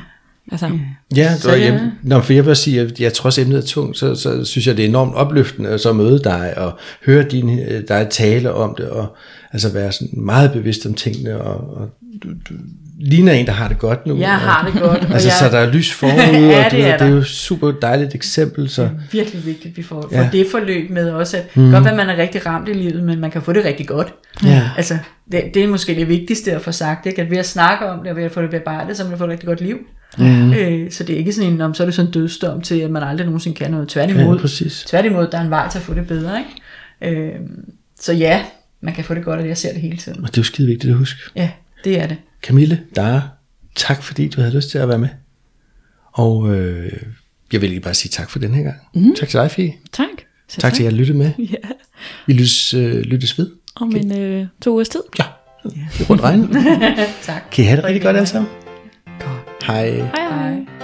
altså, Ja, Så og ja. jeg, nå, for jeg vil sige, at jeg trods emnet er tungt, så, så synes jeg, det er enormt opløftende at så møde dig og høre din, øh, dig tale om det, og altså være sådan meget bevidst om tingene, og, og du, du ligner en, der har det godt nu. Jeg og, har det godt, og Altså, jeg- så der er lys forude, Ja, og det er det er jo et super dejligt eksempel, så Virkelig vigtigt, at vi får, får Ja. det forløb med også, at mm. godt være, at man er rigtig ramt i livet, men man kan få det rigtig godt. Ja. Altså, det, det er måske det vigtigste at få sagt, ikke? at ved at snakke om det, og ved at få det bearbejdet, så man få et rigtig godt liv. Mm. Øh, så det er ikke sådan en, om så er det sådan en dødsdom til, at man aldrig nogensinde kan noget. Tværtimod, Ja, præcis. tværtimod der er en vej til at få det bedre. Ikke? Øh, så ja, man kan få det godt, og jeg ser det hele tiden. og det er jo skide vigtigt at huske. Ja, det er det. Camille, Dara, tak fordi du havde lyst til at være med. Og øh, jeg vil lige bare sige tak for den her gang. Mm. Tak til dig, Fie. tak. Så Tak til jer, der lyttede med. Ja, Vi lyttes, øh, lyttes ved. om en øh, to ugers tid. Ja, det er rundt regnet. Tak. Kan I have det rigtig godt alle sammen? Hej hej. Hej.